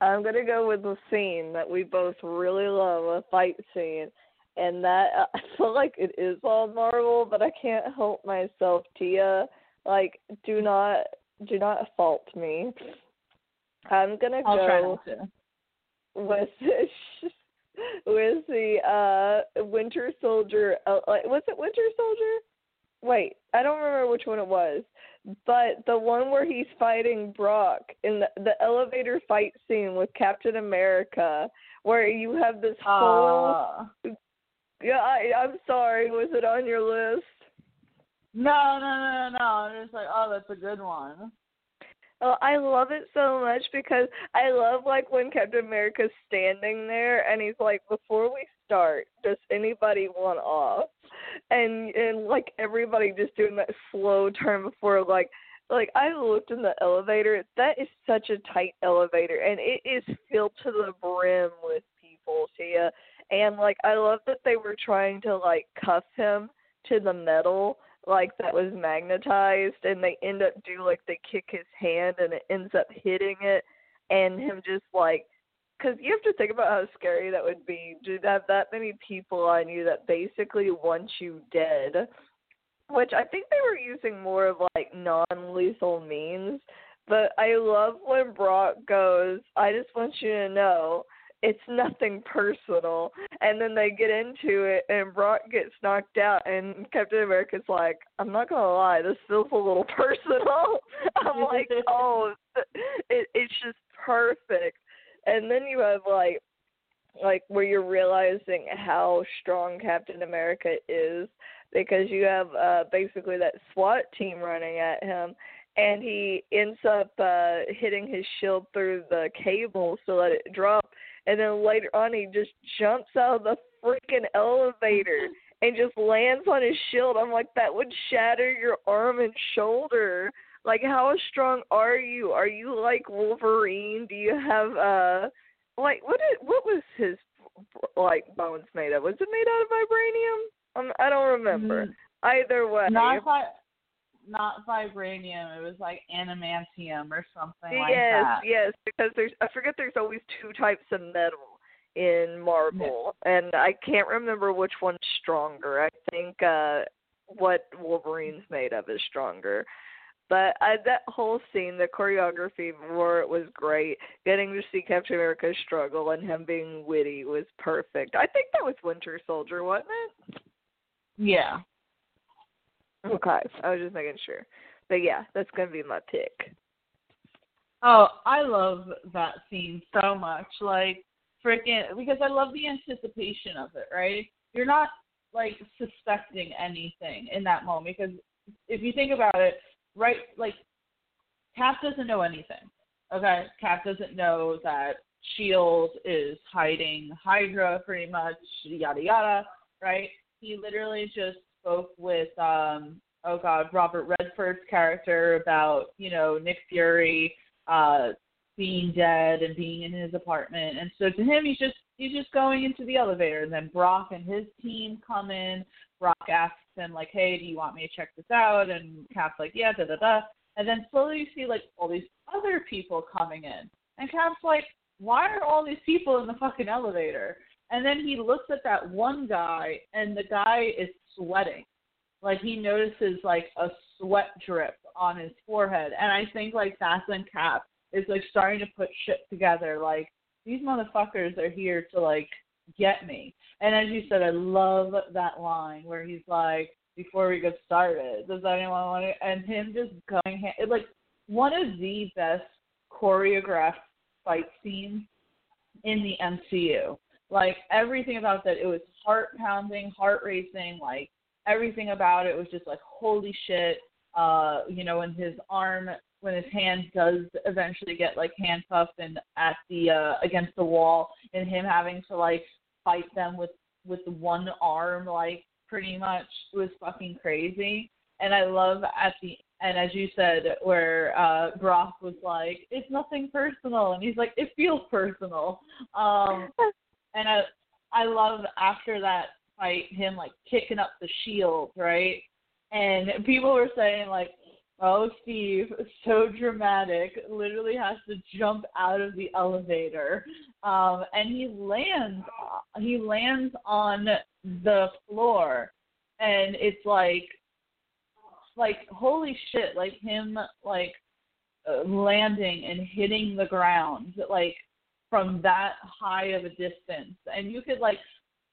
I'm gonna go with the scene that we both really love, a fight scene, and that uh, I feel like it is all Marvel, but I can't help myself. Tia, like, do not do not fault me. I'm gonna I'll go to. with with the uh Winter Soldier. Uh, like, was it Winter Soldier? Wait, I don't remember which one it was, but the one where he's fighting Brock in the, the elevator fight scene with Captain America, where you have this whole. Yeah, I, I'm sorry. Was it on your list? no, no, no, no, no. I'm just like, oh, that's a good one. Oh, I love it so much because I love like when Captain America's standing there and he's like, "Before we start, does anybody want off?" And and like everybody just doing that slow turn before like like I looked in the elevator. That is such a tight elevator and it is filled to the brim with people, Tia. And like I love that they were trying to like cuff him to the metal like that was magnetized and they end up do like they kick his hand and it ends up hitting it and him just like because you have to think about how scary that would be to have that many people on you that basically want you dead which i think they were using more of like non lethal means but i love when brock goes i just want you to know it's nothing personal. And then they get into it, and Brock gets knocked out, and Captain America's like, I'm not gonna lie, this feels a little personal. I'm like, oh, it, it's just perfect. And then you have like, like where you're realizing how strong Captain America is because you have uh basically that SWAT team running at him and he ends up uh hitting his shield through the cable so that it drops and then later on he just jumps out of the freaking elevator and just lands on his shield. I'm like, that would shatter your arm and shoulder. Like, how strong are you? Are you like Wolverine? Do you have uh, like what? Is, what was his like bones made of? Was it made out of vibranium? Um, I don't remember. Mm, Either way, Not not vibranium. It was like adamantium or something like yes, that. yes, yes, because there's I forget there's always two types of metal in Marvel, and I can't remember which one's stronger. I think uh what Wolverine's made of is stronger. But I, that whole scene, the choreography for it was great. Getting to see Captain America struggle and him being witty was perfect. I think that was Winter Soldier, wasn't it? Yeah. Okay, I was just making sure. But yeah, that's gonna be my pick. Oh, I love that scene so much. Like freaking because I love the anticipation of it, right? You're not like suspecting anything in that moment because if you think about it, right like Cap doesn't know anything. Okay? Cap doesn't know that Shield is hiding Hydra pretty much, yada yada, right? He literally just spoke with um oh god, Robert Redford's character about, you know, Nick Fury uh being dead and being in his apartment. And so to him he's just he's just going into the elevator and then Brock and his team come in. Brock asks him like, Hey, do you want me to check this out? And Cap's like, Yeah, da da da and then slowly you see like all these other people coming in. And Cap's like, Why are all these people in the fucking elevator? And then he looks at that one guy and the guy is sweating. like he notices like a sweat drip on his forehead, and I think like when Cap is like starting to put shit together. Like these motherfuckers are here to like get me. And as you said, I love that line where he's like, before we get started, does anyone want to? And him just going, hand, like one of the best choreographed fight scenes in the MCU. Like everything about that, it was heart pounding, heart racing. Like everything about it was just like holy shit. Uh, you know, when his arm, when his hand does eventually get like handcuffed and at the uh against the wall, and him having to like fight them with with one arm, like pretty much was fucking crazy. And I love at the and as you said, where uh Brock was like, "It's nothing personal," and he's like, "It feels personal." Um, and I I love after that fight him like kicking up the shield, right? And people were saying like, "Oh, Steve, so dramatic! Literally has to jump out of the elevator." Um, and he lands he lands on the floor, and it's like like holy shit, like him like landing and hitting the ground like from that high of a distance, and you could like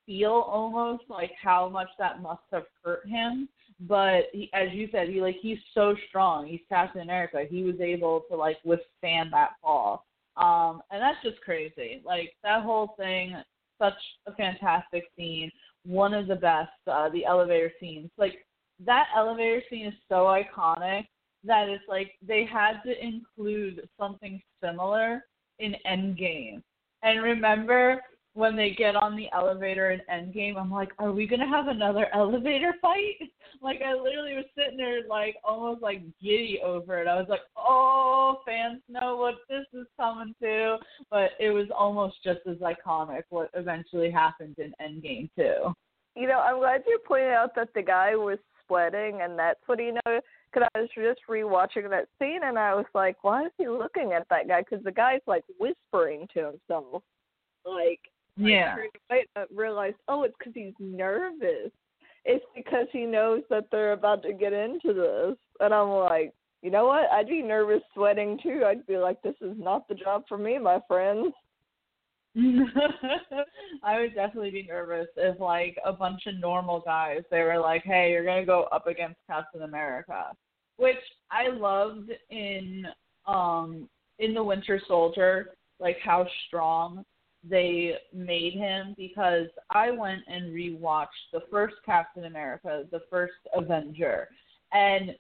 feel almost like how much that must have hurt him. But he, as you said, he like he's so strong. He's Captain America. He was able to like withstand that fall. Um, and that's just crazy. Like that whole thing, such a fantastic scene. One of the best, uh, the elevator scenes. Like that elevator scene is so iconic that it's like they had to include something similar in Endgame. And remember when they get on the elevator in Endgame, I'm like, are we gonna have another elevator fight? Like I literally was sitting there like almost like giddy over it. I was like, oh, fans know what this is coming to, but it was almost just as iconic what eventually happened in Endgame too. You know, I'm glad you pointed out that the guy was sweating, and that's what he know. Because I was just rewatching that scene, and I was like, why is he looking at that guy? Because the guy's like whispering to himself, like yeah. I realized, oh, it's because he's nervous. It's because he knows that they're about to get into this. And I'm like, you know what? I'd be nervous sweating too. I'd be like, this is not the job for me, my friends. I would definitely be nervous if like a bunch of normal guys they were like, "Hey, you're gonna go up against Captain America," which I loved in um in the Winter Soldier, like how strong they made him because I went and rewatched the first Captain America, the first Avenger, and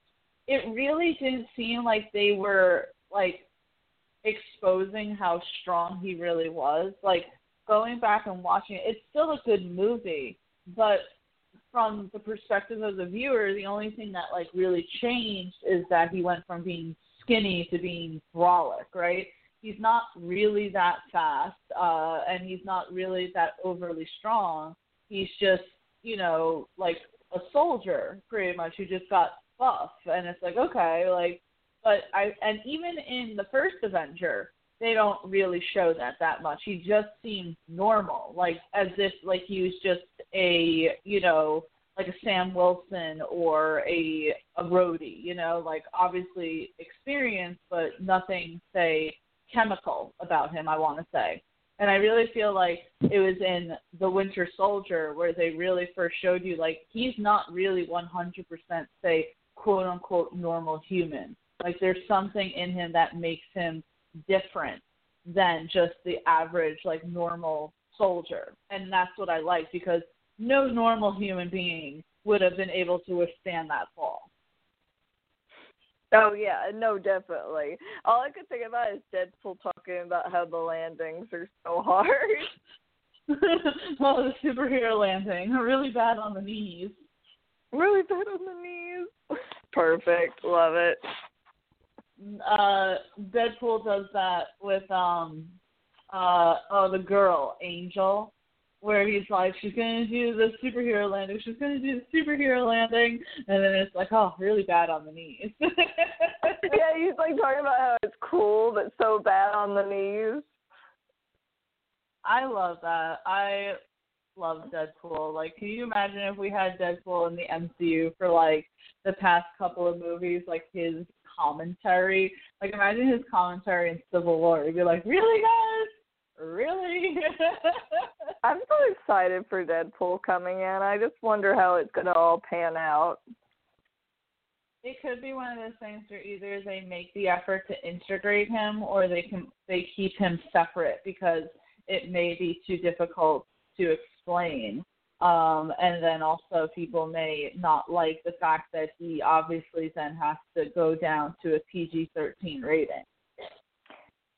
it really didn't seem like they were like exposing how strong he really was. Like going back and watching it, it's still a good movie, but from the perspective of the viewer, the only thing that like really changed is that he went from being skinny to being brolic, right? he's not really that fast, uh, and he's not really that overly strong. He's just, you know, like a soldier pretty much who just got buff, and it's like okay, like, but I and even in the first Avenger, they don't really show that that much. He just seems normal, like as if like he was just a, you know, like a Sam Wilson or a a Rhodey, you know, like obviously experienced, but nothing say chemical about him, I want to say. And I really feel like it was in The Winter Soldier where they really first showed you like he's not really 100% say quote unquote normal human. Like there's something in him that makes him different than just the average like normal soldier. And that's what I like because no normal human being would have been able to withstand that fall. Oh yeah, no, definitely. All I could think about is Deadpool talking about how the landings are so hard. well, the superhero landing, really bad on the knees. Really bad on the knees. Perfect, love it. Uh, Deadpool does that with um, uh, oh the girl Angel where he's like, she's gonna do the superhero landing, she's gonna do the superhero landing, and then it's like, oh, really bad on the knees. yeah, he's like talking about how it's cool but so bad on the knees. I love that. I love Deadpool. Like, can you imagine if we had Deadpool in the MCU for like the past couple of movies, like his commentary? Like, imagine his commentary in Civil War. You'd be like, really, guys? Really? I'm so excited for Deadpool coming in. I just wonder how it's gonna all pan out. it could be one of those things where either they make the effort to integrate him or they can they keep him separate because it may be too difficult to explain. Um, and then also people may not like the fact that he obviously then has to go down to a PG thirteen rating.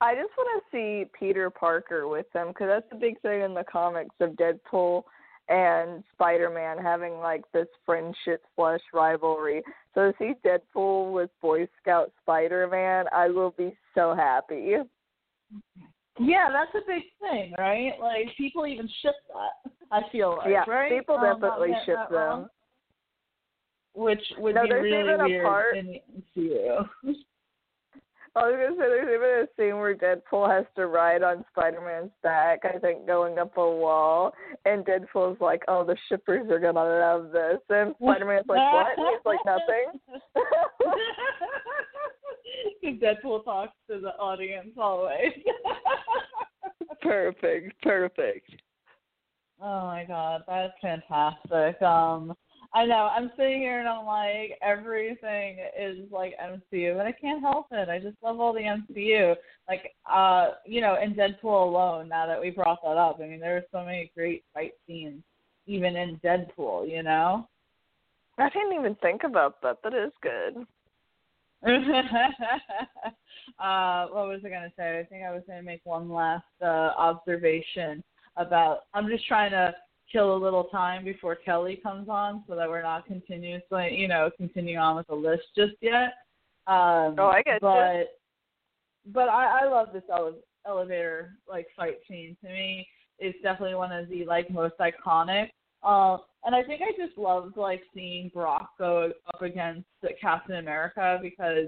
I just want to see Peter Parker with them because that's the big thing in the comics of Deadpool and Spider-Man having like this friendship slash rivalry. So to see Deadpool with Boy Scout Spider-Man, I will be so happy. Yeah, that's a big thing, right? Like people even ship that. I feel like, yeah, right? people Um, um definitely uh, ship uh, them. wrong. Which would No, be there's really even a weird part- in the MCU. I was gonna say there's even a scene where Deadpool has to ride on Spider-Man's back. I think going up a wall, and Deadpool's like, "Oh, the shippers are gonna love this," and Spider-Man's like, "What?" And he's like, "Nothing." Because Deadpool talks to the audience always. perfect, perfect. oh my god, that's fantastic. Um, I know. I'm sitting here and I'm like, everything is like MCU, but I can't help it. I just love all the MCU. Like, uh, you know, in Deadpool alone. Now that we brought that up, I mean, there are so many great fight scenes, even in Deadpool. You know. I didn't even think about that. That is good. uh, what was I going to say? I think I was going to make one last uh, observation about. I'm just trying to kill a little time before Kelly comes on, so that we're not continuously, you know, continuing on with the list just yet. Um, Oh, I get but, you. But I, I love this ele- elevator like fight scene. To me, it's definitely one of the like most iconic. Uh, and I think I just loved like seeing Brock go up against Captain America because,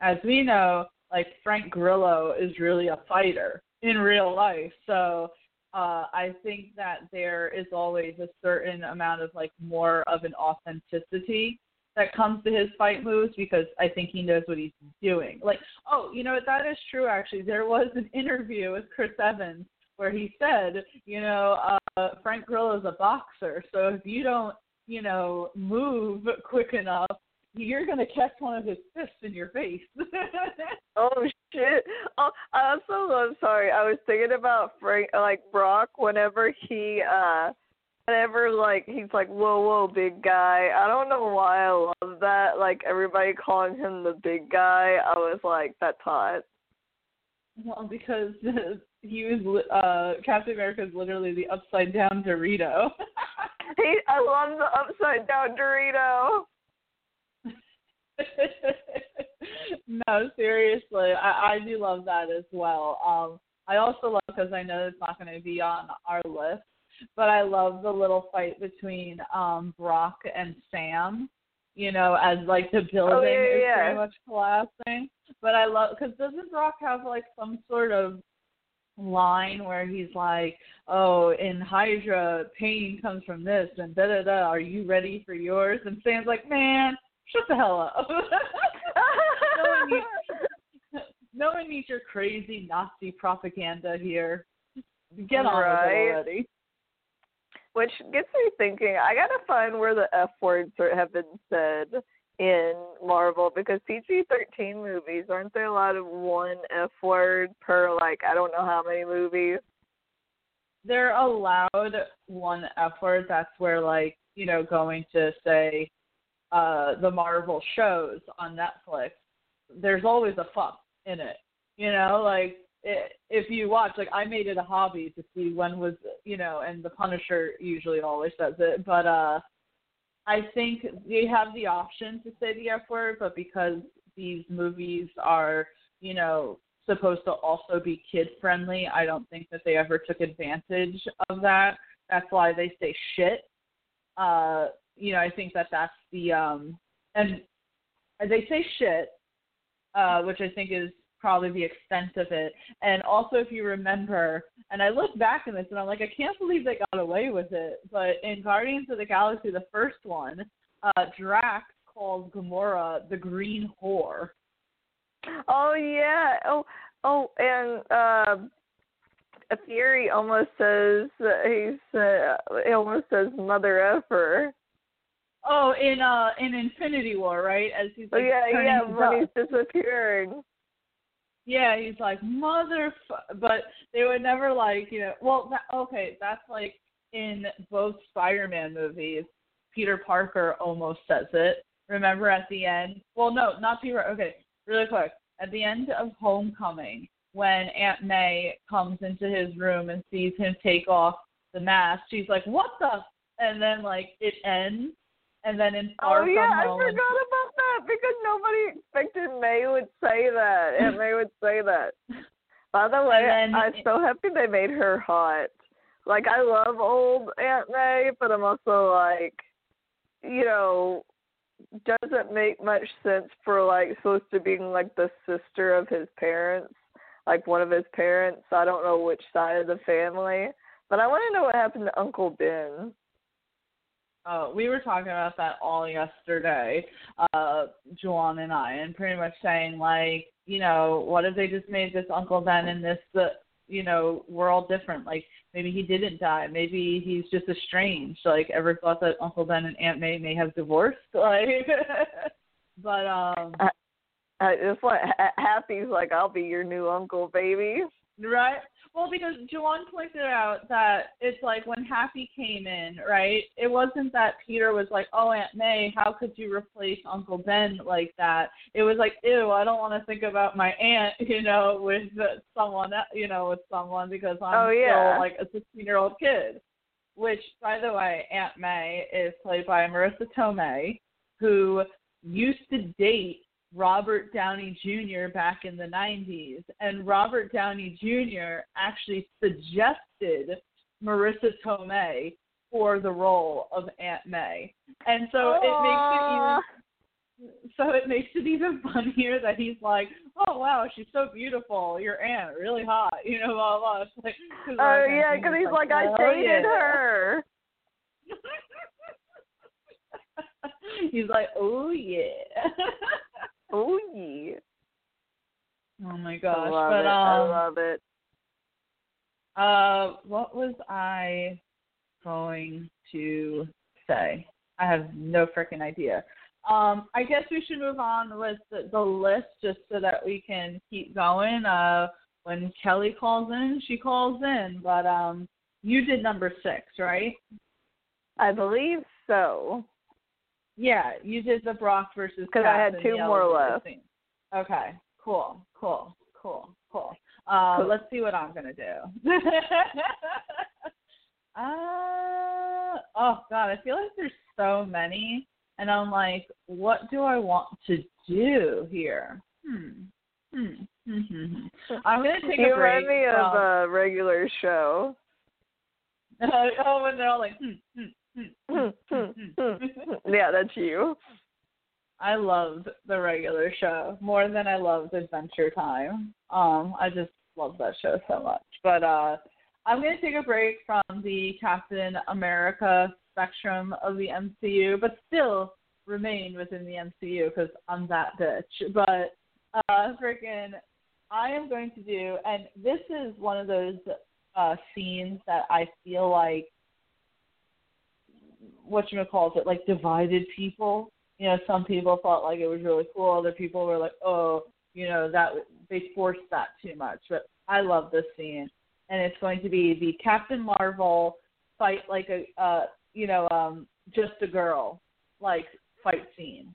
as we know, like Frank Grillo is really a fighter in real life. So uh, I think that there is always a certain amount of like more of an authenticity that comes to his fight moves because I think he knows what he's doing. Like, oh, you know what? That is true. Actually, there was an interview with Chris Evans where he said, you know, uh, Frank Grillo is a boxer, so if you don't, you know, move quick enough, you're gonna catch one of his fists in your face. Oh shit! Oh, I also love. Sorry, I was thinking about Frank, like Brock. Whenever he, uh whenever like he's like, "Whoa, whoa, big guy." I don't know why I love that. Like everybody calling him the big guy. I was like, that's hot. well, because he was uh Captain America is literally the upside down Dorito. He, I love the upside down Dorito. no, seriously, I, I do love that as well. Um, I also love because I know it's not going to be on our list, but I love the little fight between um Brock and Sam. You know, as like the building Oh, yeah, is yeah. pretty much collapsing. But I love because doesn't Brock have like some sort of line where he's like, "Oh, in Hydra, pain comes from this," and da da da. Are you ready for yours? And Sam's like, "Man, shut the hell up." no, one needs, no one needs your crazy Nazi propaganda here. Get on with it already. Which gets me thinking. I gotta find where the F words are, have been said in Marvel because PG-13 movies aren't there a lot of one F word per like I don't know how many movies. They're allowed one F word. That's where, like, you know, going to say uh the Marvel shows on Netflix, there's always a fuck in it. You know, like it, if you watch, like I made it a hobby to see when was, you know, and the Punisher usually always says it, but uh I think they have the option to say the F word, but because these movies are, you know, supposed to also be kid friendly, I don't think that they ever took advantage of that. That's why they say shit. Uh, you know, I think that that's the um and they say shit, uh, which I think is probably the extent of it. And also, if you remember, and I look back in this and I'm like, I can't believe they got away with it. But in Guardians of the Galaxy, the first one, uh, Drax calls Gamora the Green Whore. Oh yeah. Oh oh, and uh, Fury almost says he's uh, he almost says mother effer. Oh, in uh in Infinity War, right? As he's Oh like yeah, turning yeah, to when he's disappearing. Yeah, he's like mother, but they would never like you know. Well, that, okay, that's like in both Spider-Man movies. Peter Parker almost says it. Remember at the end? Well, no, not Peter. Okay, really quick. At the end of Homecoming, when Aunt May comes into his room and sees him take off the mask, she's like, "What the?" And then like it ends, and then in Far Oh yeah, From I Home, forgot about that because nobody expected May would say that. Aunt May would say that. By the way, then- I'm so happy they made her hot. Like I love old Aunt May, but I'm also like, you know, doesn't make much sense for like supposed to being like the sister of his parents, like one of his parents. I don't know which side of the family, but I want to know what happened to Uncle Ben. Oh, we were talking about that all yesterday, uh, Juwan and I, and pretty much saying like, you know, what if they just made this Uncle Ben and this, uh, you know, world different? Like maybe he didn't die, maybe he's just estranged. Like ever thought that Uncle Ben and Aunt May may have divorced? Like, but um, I just like Happy's like I'll be your new uncle, baby. Right. Well, because Juwan pointed out that it's like when Happy came in, right? It wasn't that Peter was like, "Oh, Aunt May, how could you replace Uncle Ben like that?" It was like, "Ew, I don't want to think about my aunt, you know, with uh, someone, el- you know, with someone because I'm Oh, yeah. still like a 16-year-old kid." Which, by the way, Aunt May is played by Marisa Tomei, who used to date Robert Downey Jr. back in the 90s. And Robert Downey Jr. actually suggested Marisa Tomei for the role of Aunt May. And so it makes it even so it makes it even funnier that he's like, "Oh wow, she's so beautiful. Your aunt, really hot." You know, blah blah. It's like, 'cause Oh yeah, because he's is like I "Oh, dated yeah." her. he's like, "Oh yeah." Oh yeah. oh my I gosh! love but it. um, I love it. Uh, what was I going to say? I have no freaking idea. Um, I guess we should move on with the, the list just so that we can keep going. Uh, when Kelly calls in, she calls in. But um, you did number six, right? I believe so. Yeah, you did the Brock versus 'Cause I had two more left. Okay, cool, cool, cool, cool. Uh, Cool. let's see what I'm gonna do. uh, oh God, I feel like there's so many, and I'm like, what do I want to do here? Hmm. Hmm. Hmm. hmm, hmm. I'm gonna take you a break. remind me of a regular show. oh, when they're all like, hmm, hmm, hmm, hmm, hmm, yeah, that's you. I loved the regular show more than I loved Adventure Time. Um, I just love that show so much. But uh, I'm going to take a break from the Captain America spectrum of the MCU, but still remain within the MCU because I'm that bitch. But uh, freaking, I am going to do, and this is one of those uh, scenes that I feel like what you call it, like divided people you know, some people thought like it was really cool. Other people were like, oh, you know, that they forced that too much. But I love this scene, and it's going to be the Captain Marvel fight like a, uh, you know, um, just a girl like fight scene.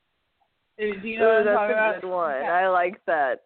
Uh, Do you know Ooh, what I'm that's a about? good one. Yeah. I like that.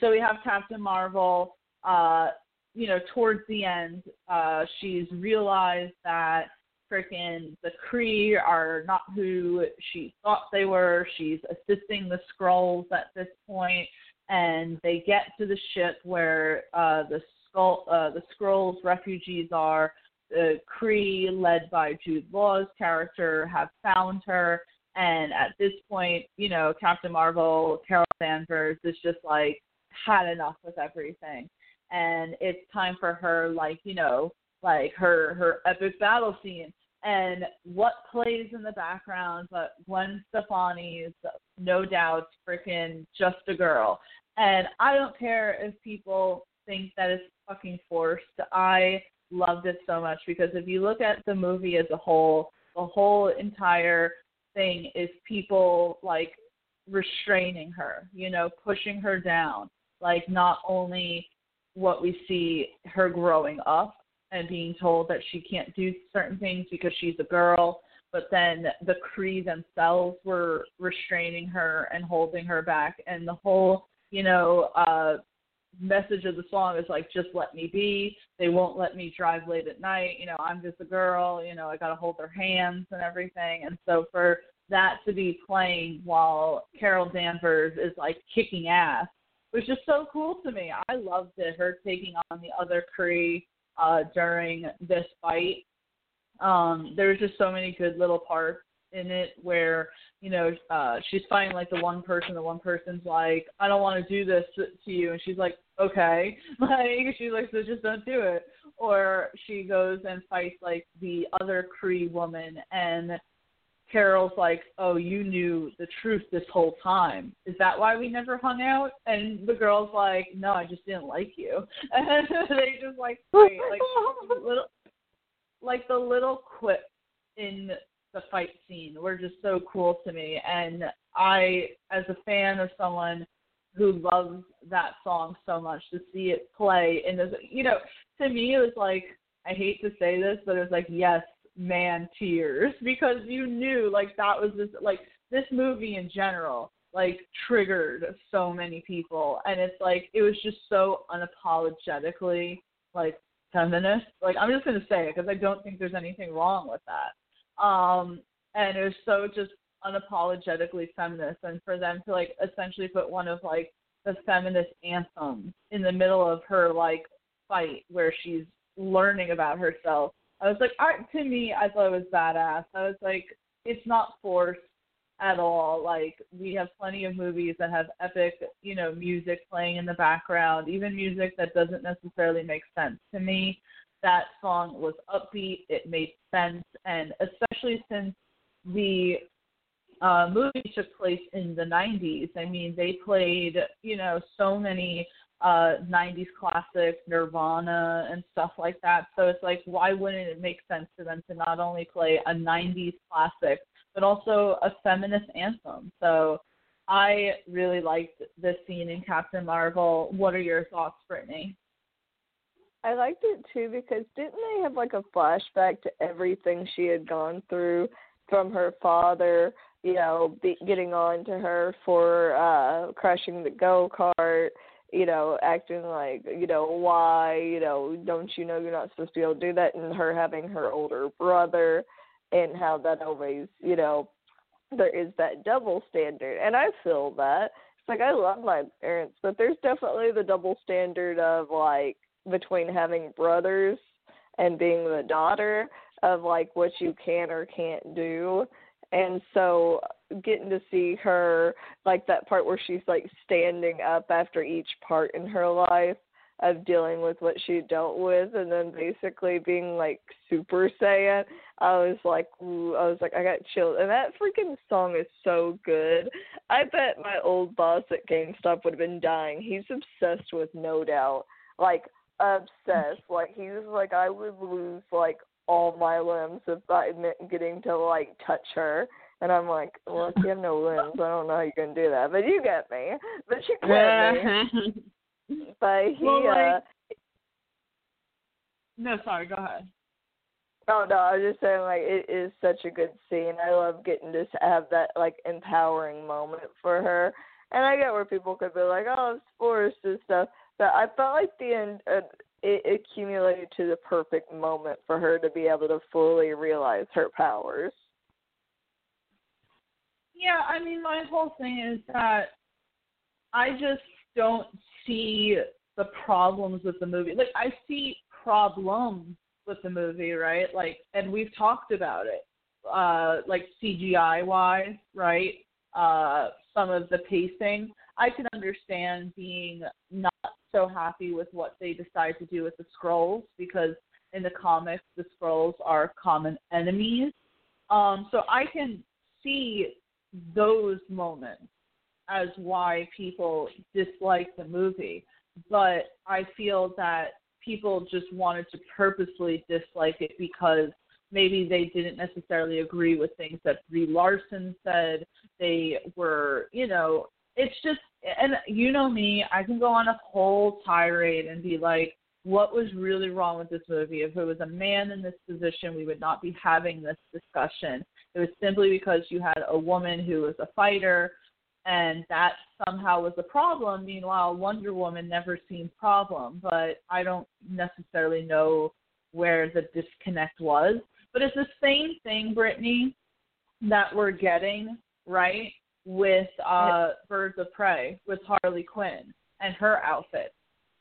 So we have Captain Marvel. Uh, you know, towards the end, uh, she's realized that freaking the Kree are not who she thought they were. She's assisting the Skrulls at this point, and they get to the ship where uh, the skull, uh, the Skrulls refugees are. The Kree, led by Jude Law's character, have found her, And at this point, you know, Captain Marvel, Carol Danvers is just like had enough with everything. And it's time for her, like, you know, like her her epic battle scene. And what plays in the background but Gwen Stefani's No Doubt freaking Just a Girl. And I don't care if people think that it's fucking forced. I loved it so much because if you look at the movie as a whole, the whole entire thing is people like restraining her, you know, pushing her down. Like not only what we see her growing up and being told that she can't do certain things because she's a girl, but then the Kree themselves were restraining her and holding her back. And the whole, you know, uh message of the song is like just let me be. They won't let me drive late at night. You know i'm just a girl. You know i got to hold their hands and everything. And so for that to be playing while carol danvers is like kicking ass was just so cool to me. I loved it her taking on the other Kree uh during this fight. Um there was just so many good little parts in it where you know uh she's fighting like the one person the one person's like i don't want to do this to you and she's like okay. Like she's like so just don't do it. Or she goes and fights like the other Kree woman and Carol's like, "Oh, you knew the truth this whole time. Is that why we never hung out?" And the girl's like, "No, I just didn't like you." And they just like fight, like little, like the little quips in the fight scene were just so cool to me. And I, as a fan of someone who loves that song so much, to see it play in this, you know, to me it was like, I hate to say this, but it was like, yes, man, tears because you knew like that was this like this movie in general like triggered so many people. And it's like it was just so unapologetically like feminist. Like i'm just going to say it because i don't think there's anything wrong with that. Um, and it was so just unapologetically feminist. And for them to like essentially put one of like the feminist anthems in the middle of her like fight where she's learning about herself, I was like, art to me, I thought it was badass. I was like, it's not forced at all. Like we have plenty of movies that have epic, you know, music playing in the background, even music that doesn't necessarily make sense to me that song was upbeat, it made sense, and especially since the uh, movie took place in the 90s, I mean, they played, you know, so many uh 90s classics, Nirvana and stuff like that. So it's like, why wouldn't it make sense for them to not only play a 90s classic, but also a feminist anthem? So I really liked this scene in Captain Marvel. What are your thoughts, Brittany? I liked it too because didn't they have like a flashback to everything she had gone through from her father, you know, be, getting on to her for uh crashing the go kart, you know, acting like, you know, why, you know, don't you know you're not supposed to be able to do that and her having her older brother and how that always, you know, there is that double standard. And I feel that. It's like I love my parents, but there's definitely the double standard of like between having brothers and being the daughter of like what you can or can't do and so getting to see her like that part where she's like standing up after each part in her life of dealing with what she dealt with and then basically being like super saiyan i was like ooh, i was like i got chilled. And that freaking song is so good. I bet my old boss at gamestop would have been dying. He's obsessed with no doubt. Like obsessed. Like he was like I would lose like all my limbs if I meant getting to like touch her. And I'm like, well, if you have no limbs, I don't know how you're gonna do that. But you get me. But you get me. but he, well, like, uh, no, sorry, go ahead. Oh no, I was just saying like it is such a good scene. I love getting to have that like empowering moment for her. And I get where people could be like, oh, it's forced and stuff. But I felt like the end uh, it accumulated to the perfect moment for her to be able to fully realize her powers. Yeah, I mean, my whole thing is that I just don't see the problems with the movie. Like, I see problems with the movie, right? Like, and we've talked about it. uh like CGI wise, right? Uh some of the pacing. I can understand being not so happy with what they decide to do with the Skrulls because in the comics the Skrulls are common enemies. Um so I can see those moments as why people dislike the movie. But I feel that people just wanted to purposely dislike it because maybe they didn't necessarily agree with things that Brie Larson said. They were, you know, it's just, and you know me, I can go on a whole tirade and be like, what was really wrong with this movie? If it was a man in this position, we would not be having this discussion. It was simply because you had a woman who was a fighter, and that somehow was a problem. Meanwhile, Wonder Woman never seemed problem, but I don't necessarily know where the disconnect was. But it's the same thing, Brittany, that we're getting right with uh, Birds of Prey with Harley Quinn and her outfit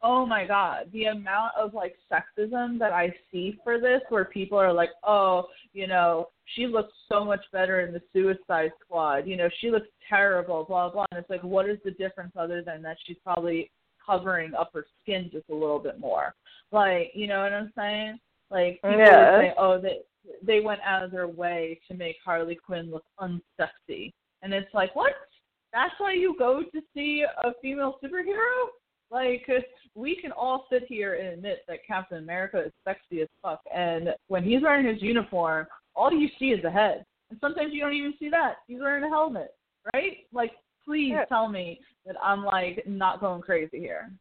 oh my god, the amount of like sexism that I see for this, where people are like, oh, you know, she looks so much better in the Suicide Squad. You know, she looks terrible, blah blah. And it's like, what is the difference other than that she's probably covering up her skin just a little bit more? Like, you know what I'm saying? Like people yeah. say, oh, they they went out of their way to make Harley Quinn look unsexy, and it's like, what? That's why you go to see a female superhero? Like, we can all sit here and admit that Captain America is sexy as fuck, and when he's wearing his uniform, all you see is a head, and sometimes you don't even see that. He's wearing a helmet, right? Like, please yeah. tell me that I'm like not going crazy here.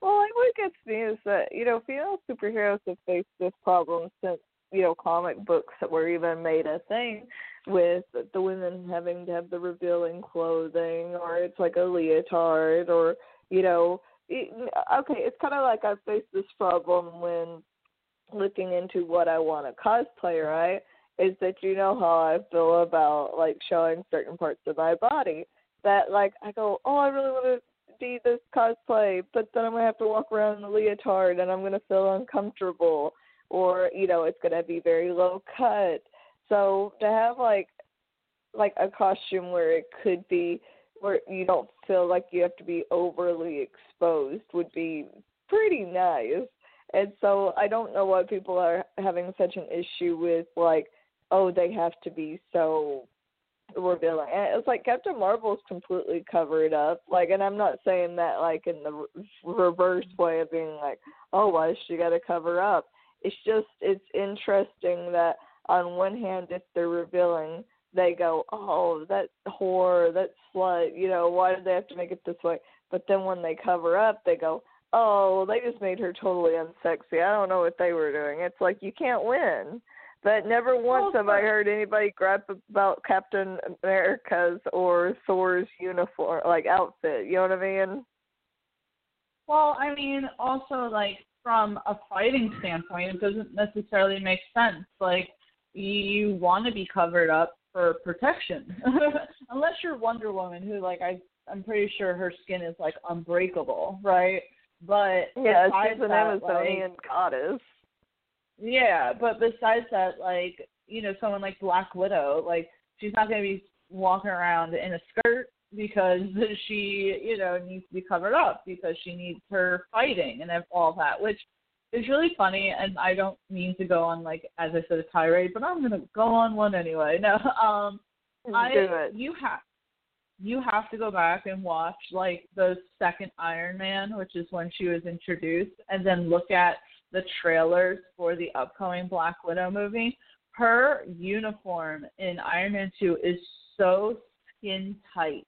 Well, like what gets me is that you know female superheroes have faced this problem since you know comic books that were even made a thing with the women having to have the revealing clothing or it's like a leotard or you know it, okay it's kind of like i face this problem when looking into what i want to cosplay right is that you know how i feel about like showing certain parts of my body that like i go oh i really want to be this cosplay but then i'm to have to walk around in a leotard and i'm to feel uncomfortable or you know it's to be very low cut. So to have like like a costume where it could be where you don't feel like you have to be overly exposed would be pretty nice. And so I don't know why people are having such an issue with like, oh, they have to be so revealing. And it's like Captain Marvel's completely covered up. Like, and I'm not saying that like in the reverse way of being like, oh, why she got to cover up? It's just it's interesting that on one hand, if they're revealing they go, oh, that whore, that slut, you know, why did they have to make it this way? But then when they cover up, they go, oh, they just made her totally unsexy. I don't know what they were doing. It's like you can't win. But never once have I heard anybody gripe about Captain America's or Thor's uniform, like outfit. You know what I mean? Well, I mean, also like from a fighting standpoint, it doesn't necessarily make sense. Like you want to be covered up for protection. Unless you're Wonder Woman, who like I I'm pretty sure her skin is like unbreakable, right? But yeah, she's an that, Amazonian like, goddess. Yeah, but besides that, like you know, someone like Black Widow, like she's not gonna be walking around in a skirt because she, you know, needs to be covered up because she needs her fighting and all that, which it's really funny, and I don't mean to go on like as I said a tirade, but I'm gonna go on one anyway. No, um, I it. you have you have to go back and watch like the second Iron Man, which is when she was introduced, and then look at the trailers for the upcoming Black Widow movie. Her uniform in Iron Man 2 is so skin tight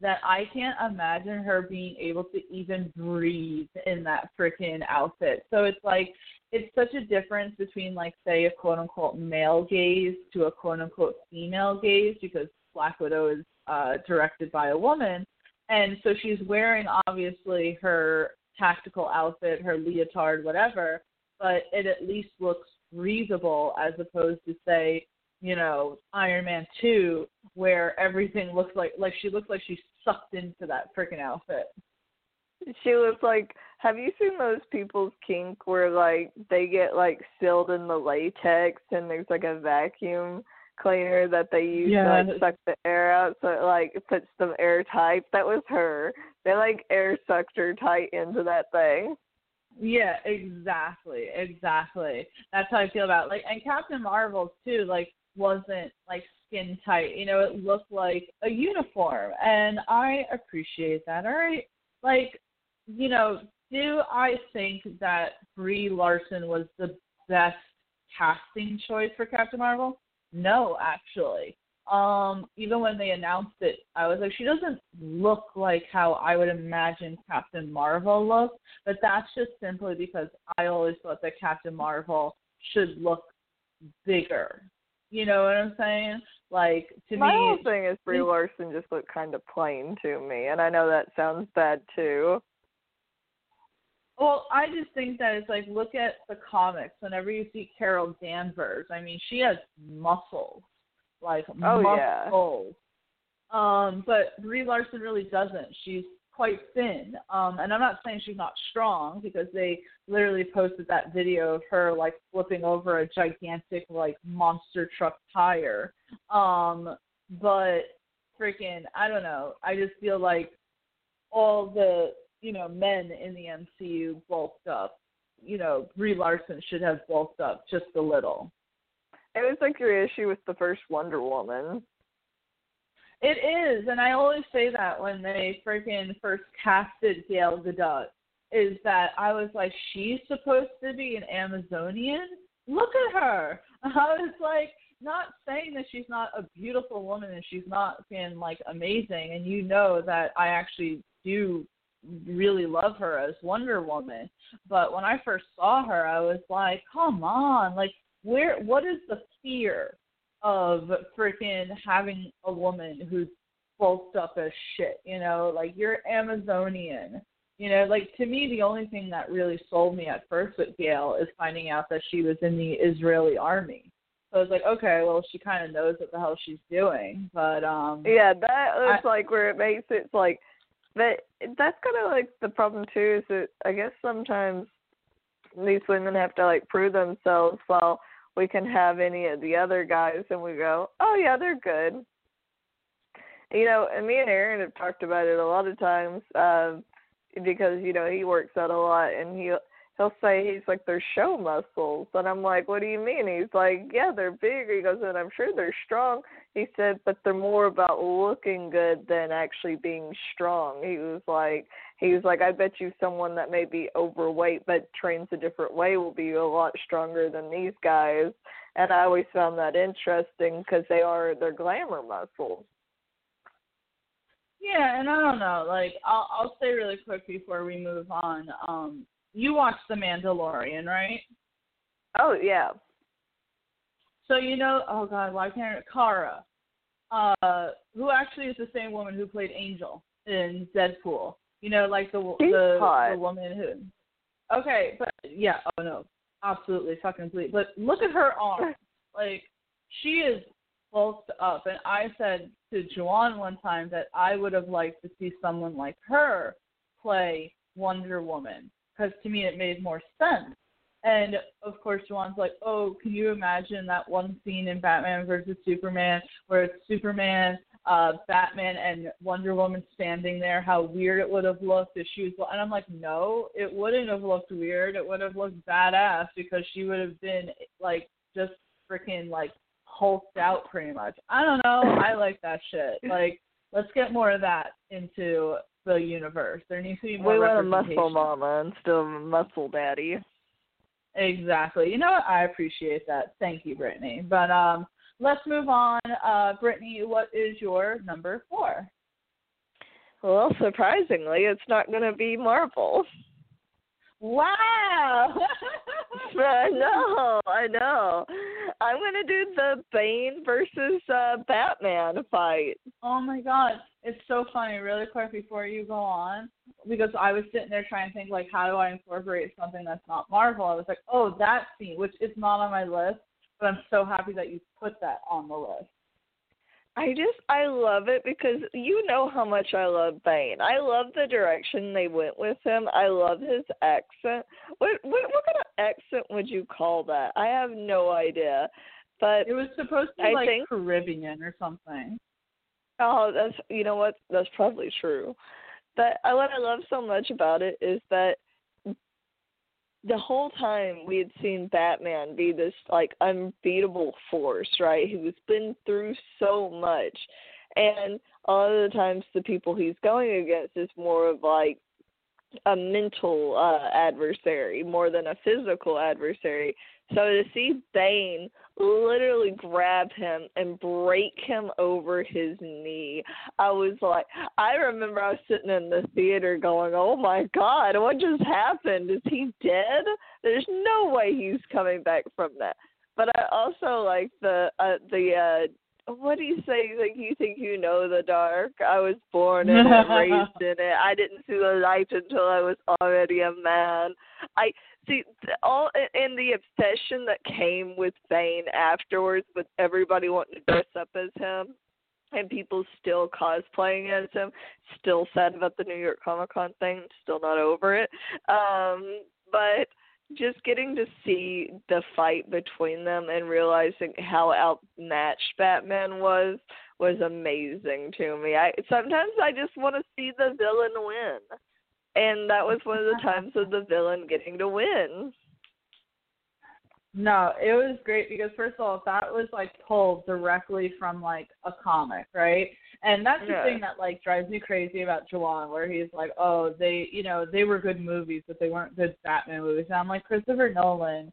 that I can't imagine her being able to even breathe in that freaking outfit. So it's like it's such a difference between like say a quote unquote male gaze to a quote unquote female gaze because Black Widow is uh directed by a woman and so she's wearing obviously her tactical outfit, her leotard, whatever, but it at least looks breathable as opposed to say you know, Iron Man two, where everything looks like like she looks like she sucked into that freaking outfit. she was like, "Have you seen those people's kink where like they get like sealed in the latex and there's like a vacuum cleaner that they use Yeah. to like suck the air out so it like puts them airtight?" That was her. They like air sucked her tight into that thing. Yeah, exactly, exactly. That's how I feel about it. like and Captain Marvel's too. Like wasn't like skin tight. You know, it looked like a uniform, and I appreciate that. All right, like you know, do I think that Brie Larson was the best casting choice for Captain Marvel? No, actually. Um, even when they announced it, I was like, she doesn't look like how I would imagine Captain Marvel looks, But that's just simply because I always thought that Captain Marvel should look bigger. You know what I'm saying? Like to My me, whole thing is Brie Larson just looked kind of plain to me, and I know that sounds bad too. Well, I just think that it's like look at the comics. Whenever you see Carol Danvers, I mean, she has muscles, like Oh, yeah. Um, but Brie Larson really doesn't. She's quite thin. Um, and I'm not saying she's not strong because they literally posted that video of her like flipping over a gigantic like monster truck tire. Um, but freaking, I don't know. I just feel like all the you know men in the MCU bulked up. You know, Brie Larson should have bulked up just a little. It was like your issue with the first Wonder Woman. It is, and I always say that when they freaking first casted Gail Gadot, is that I was like, she's supposed to be an Amazonian. Look at her. I was like, not saying that she's not a beautiful woman and she's not being like amazing, and you know that I actually do really love her as Wonder Woman. But when I first saw her, I was like, come on, like where? What is the fear of freaking having a woman who's bulked up as shit? You know, like you're Amazonian. You know, like to me, the only thing that really sold me at first with Gail is finding out that she was in the Israeli army. So I was like, okay, well, she kind of knows what the hell she's doing. But um, Yeah, that was I- like where it makes it like but that's kind of like the problem too is that I guess sometimes these women have to like prove themselves while we can have any of the other guys and we go, oh yeah, they're good. You know, and me and Aaron have talked about it a lot of times um, because you know he works out a lot and he he'll say he's like they're show muscles and I'm like, what do you mean? He's like, yeah, they're big. He goes, and I'm sure they're strong. He said, but they're more about looking good than actually being strong. He was like, he was like, I bet you someone that may be overweight but trains a different way will be a lot stronger than these guys. And I always found that interesting because they are they're glamour muscles. Yeah, and I don't know. Like, I'll I'll say really quick before we move on. Um, you watched The Mandalorian, right? Oh yeah, So you know, oh God, why can't I Cara, uh, who actually is the same woman who played Angel in Deadpool. You know, like the the the woman who. Okay, but yeah, oh no, absolutely fucking sweet. But look at her arm, like she is bulked up. And I said to Juwan one time that I would have liked to see someone like her play Wonder Woman because to me it made more sense. And of course, Juwan's like, "Oh, can you imagine that one scene in Batman versus Superman where it's Superman, uh, Batman, and Wonder Woman standing there? How weird it would have looked if she was." And I'm like, "No, it wouldn't have looked weird. It would have looked badass because she would have been like just freaking like hulked out pretty much. I don't know. I like that shit. Like, let's get more of that into the universe. There needs to be more we want a muscle mama instead of a muscle daddy. Exactly. You know what? I appreciate that. Thank you, Brittany. But um, let's move on. Uh, Brittany, what is your number four? Well, surprisingly, it's not going to be Marvel. Wow. I know, I know. I'm to do the Bane versus uh, Batman fight. Oh my god, it's so funny. Really quick before you go on, because I was sitting there trying to think like, how do I incorporate something that's not Marvel? I was like, oh, that scene, which is not on my list, but I'm so happy that you put that on the list. I just I love it because you know how much I love Bane. I love the direction they went with him. I love his accent. What what what kind of accent would you call that? I have no idea. But It was supposed to be I like think- Caribbean or something. Oh, that's you know what? That's probably true. But I, what I love so much about it is that the whole time we had seen Batman be this like unbeatable force, right? Who's been through so much, and a lot of the times the people he's going against is more of like a mental uh adversary more than a physical adversary. So to see Bane literally grab him and break him over his knee, I was like, I remember I was sitting in the theater going, "Oh my God, what just happened? Is he dead? There's no way he's coming back from that." But I also like the uh, the uh what do you say? Like you think you know the dark? I was born and raised in it. I didn't see the light until I was already a man. I see all in the obsession that came with Bane afterwards, with everybody wanting to dress up as him, and people still cosplaying as him. Still sad about the New York Comic Con thing. Still not over it. Um, but just getting to see the fight between them and realizing how outmatched Batman was was amazing to me. I sometimes I just want to see the villain win. And that was one of the times of the villain getting to win. No, it was great because first of all, that was like pulled directly from like a comic, right? And that's the thing that like drives me crazy about Juwan, where he's like, "Oh, they, you know, they were good movies, but they weren't good Batman movies." And I'm like, Christopher Nolan,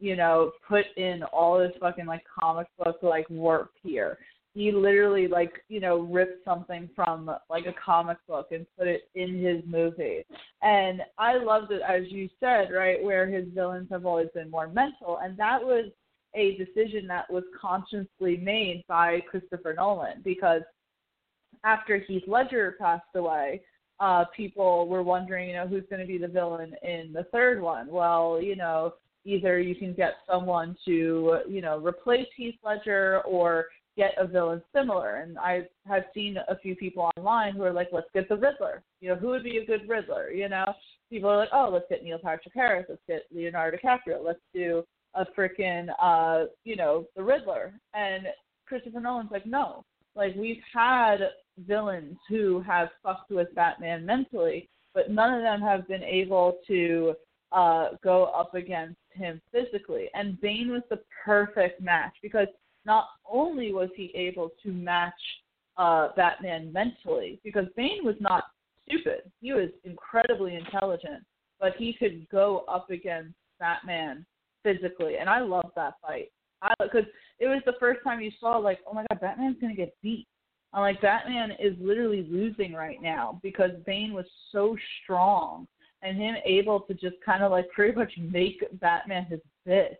you know, put in all this fucking like comic book like work here. He literally like, you know, ripped something from like a comic book and put it in his movie. And I loved it, as you said, right, where his villains have always been more mental. And that was a decision that was consciously made by Christopher Nolan because after Heath Ledger passed away, uh, people were wondering, you know, who's going to be the villain in the third one. Well, you know, either you can get someone to, you know, replace Heath Ledger or get a villain similar. And I have seen a few people online who are like, let's get the Riddler. You know, who would be a good Riddler? You know, people are like, oh, let's get Neil Patrick Harris, let's get Leonardo DiCaprio, let's do a freaking, uh, you know, the Riddler. And Christopher Nolan's like, no, like we've had villains who have fucked with Batman mentally, but none of them have been able to uh, go up against him physically. And Bane was the perfect match because not only was he able to match uh, Batman mentally, because Bane was not stupid, he was incredibly intelligent, but he could go up against Batman physically, and I love that fight. Because it was the first time you saw like, oh my god, Batman's gonna get beat. I'm like, Batman is literally losing right now because Bane was so strong and him able to just kind of like pretty much make Batman his bitch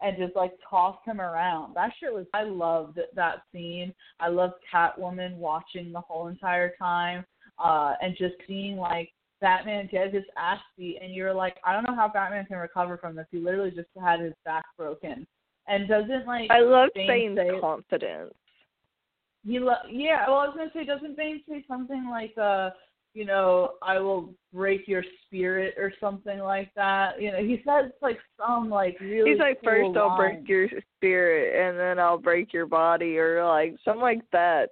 and just like toss him around. That shit was I loved that scene. I loved Catwoman watching the whole entire time, uh, and just seeing like Batman get his ass beat and you're like, I don't know how Batman can recover from this. He literally just had his back broken. And doesn't like I love Bane Bane's say- confidence. He lo- yeah, well I was gonna say doesn't Bane say something like uh you know, I will break your spirit or something like that. You know, he says like some like really He's like, cool first I'll line. break your spirit, and then I'll break your body, or like something like that.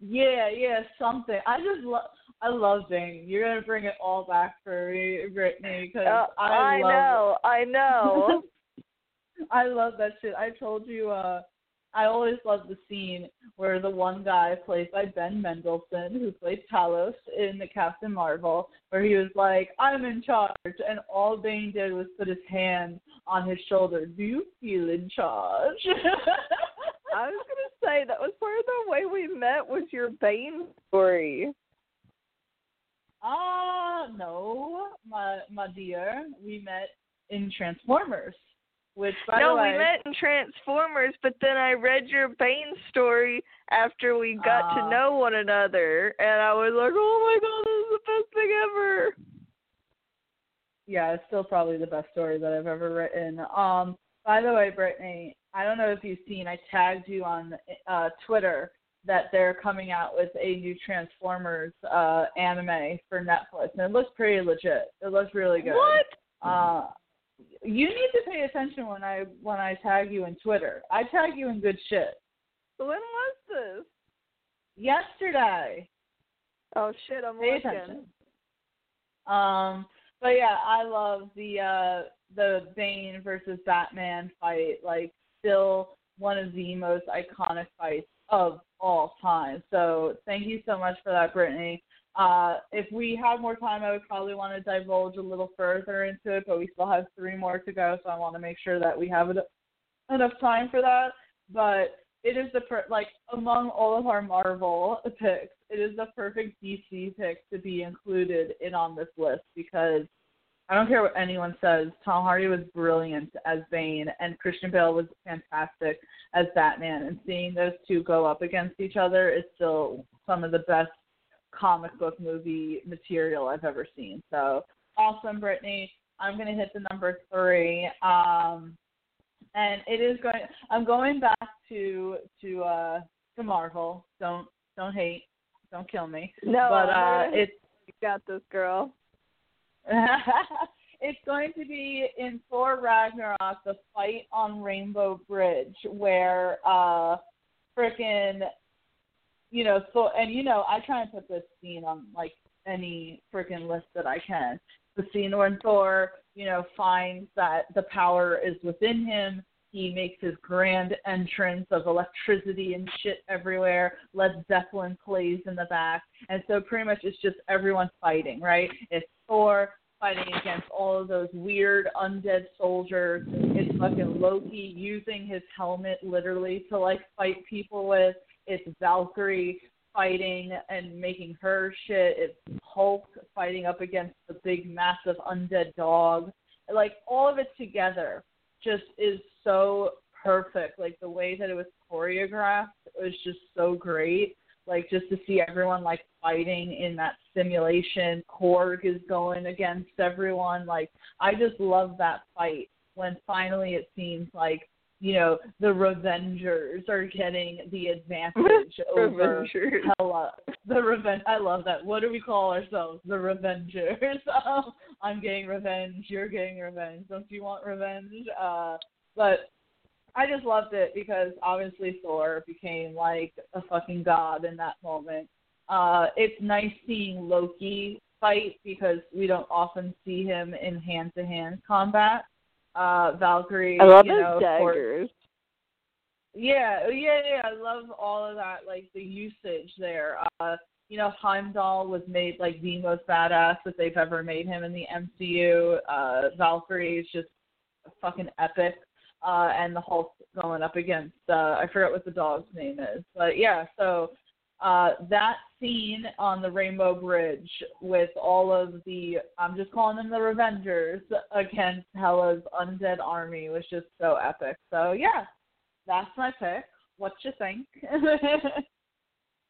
Yeah, yeah, something. I just love I love Bane. You're gonna bring it all back for me, Brittany, because Uh, I, love know, I know. I love that shit. I told you, uh, I always love the scene where the one guy played by Ben Mendelsohn, who played Talos in the Captain Marvel, where he was like, I'm in charge. And all Bane did was put his hand on his shoulder. Do you feel in charge? I was gonna say that was part of the way we met was your Bane story. Ah, no, my my dear. We met in Transformers, which by no, the way, we met in Transformers, but then I read your Bane story after we got Ah. to know one another, and I was like, "Oh my god, this is the best thing ever!" yeah, it's still probably the best story that I've ever written. Um, by the way, Brittany, I don't know if you've seen. I tagged you on uh, Twitter that they're coming out with a new Transformers uh, anime for Netflix, and it looks pretty legit. It looks really good. What? Uh, you need to pay attention when I when I tag you in Twitter. I tag you in good shit. When was this? Yesterday. Oh shit, I'm Pay looking. attention. Um, but yeah, I love the uh the Bane versus Batman fight. Like, still one of the most iconic fights of all time. So thank you so much for that, Brittany. Uh, if we had more time, I would probably want to divulge a little further into it, but we still have three more to go, so I want to make sure that we have enough time for that. But it is the per- like among all of our Marvel picks, it is the perfect DC pick to be included in on this list because I don't care what anyone says. Tom Hardy was brilliant as Bane, and Christian Bale was fantastic as Batman. And seeing those two go up against each other is still some of the best comic book movie material I've ever seen. So awesome, Brittany. I'm gonna hit the number three. Um, and it is going. I'm going back to to uh to Marvel. Don't don't hate. Don't kill me. No, but uh, it's got this, girl. it's going to be in Thor Ragnarok, the fight on Rainbow Bridge, where uh frickin' you know, so and you know, I try and put this scene on like any frickin' list that I can. The scene when Thor, you know, finds that the power is within him. He makes his grand entrance of electricity and shit everywhere. Led Zeppelin plays in the back. And so pretty much it's just everyone fighting, right? It's Thor fighting against all of those weird undead soldiers. It's fucking Loki using his helmet literally to like fight people with. It's Valkyrie fighting and making her shit. It's Hulk fighting up against the big massive undead dog. Like all of it together just is so perfect. Like the way that it was choreographed was just so great. Like just to see everyone like fighting in that simulation. Korg is going against everyone. Like I just love that fight when finally it seems like you know the Revengers are getting the advantage over Revengers. Hela. The revenge. I love that. What do we call ourselves? The Revengers. Um, I'm getting revenge. You're getting revenge. Don't you want revenge? Uh, but I just loved it because obviously Thor became like a fucking god in that moment. Uh, it's nice seeing Loki fight because we don't often see him in hand-to-hand combat. Uh, Valkyrie, I love you know, daggers. yeah, yeah, yeah. I love all of that, like the usage there. Uh, you know, Heimdall was made like the most badass that they've ever made him in the MCU. Uh, Valkyrie is just fucking epic. Uh, and the Hulk going up against uh, I forgot what the dog's name is, but yeah. So uh, that scene on the Rainbow Bridge with all of the I'm just calling them the Revengers against Hela's undead army was just so epic. So yeah, that's my pick. What you think?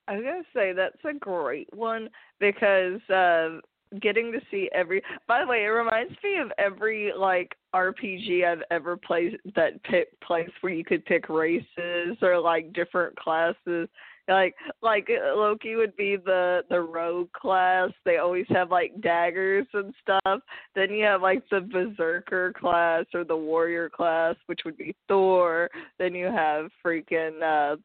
I was gonna say that's a great one because uh getting to see every by the way, it reminds me of every like RPG I've ever played that pick place where you could pick races or like different classes. Like like uh, Loki would be the the rogue class. They always have like daggers and stuff. Then you have like the berserker class or the warrior class, which would be Thor. Then you have freaking uh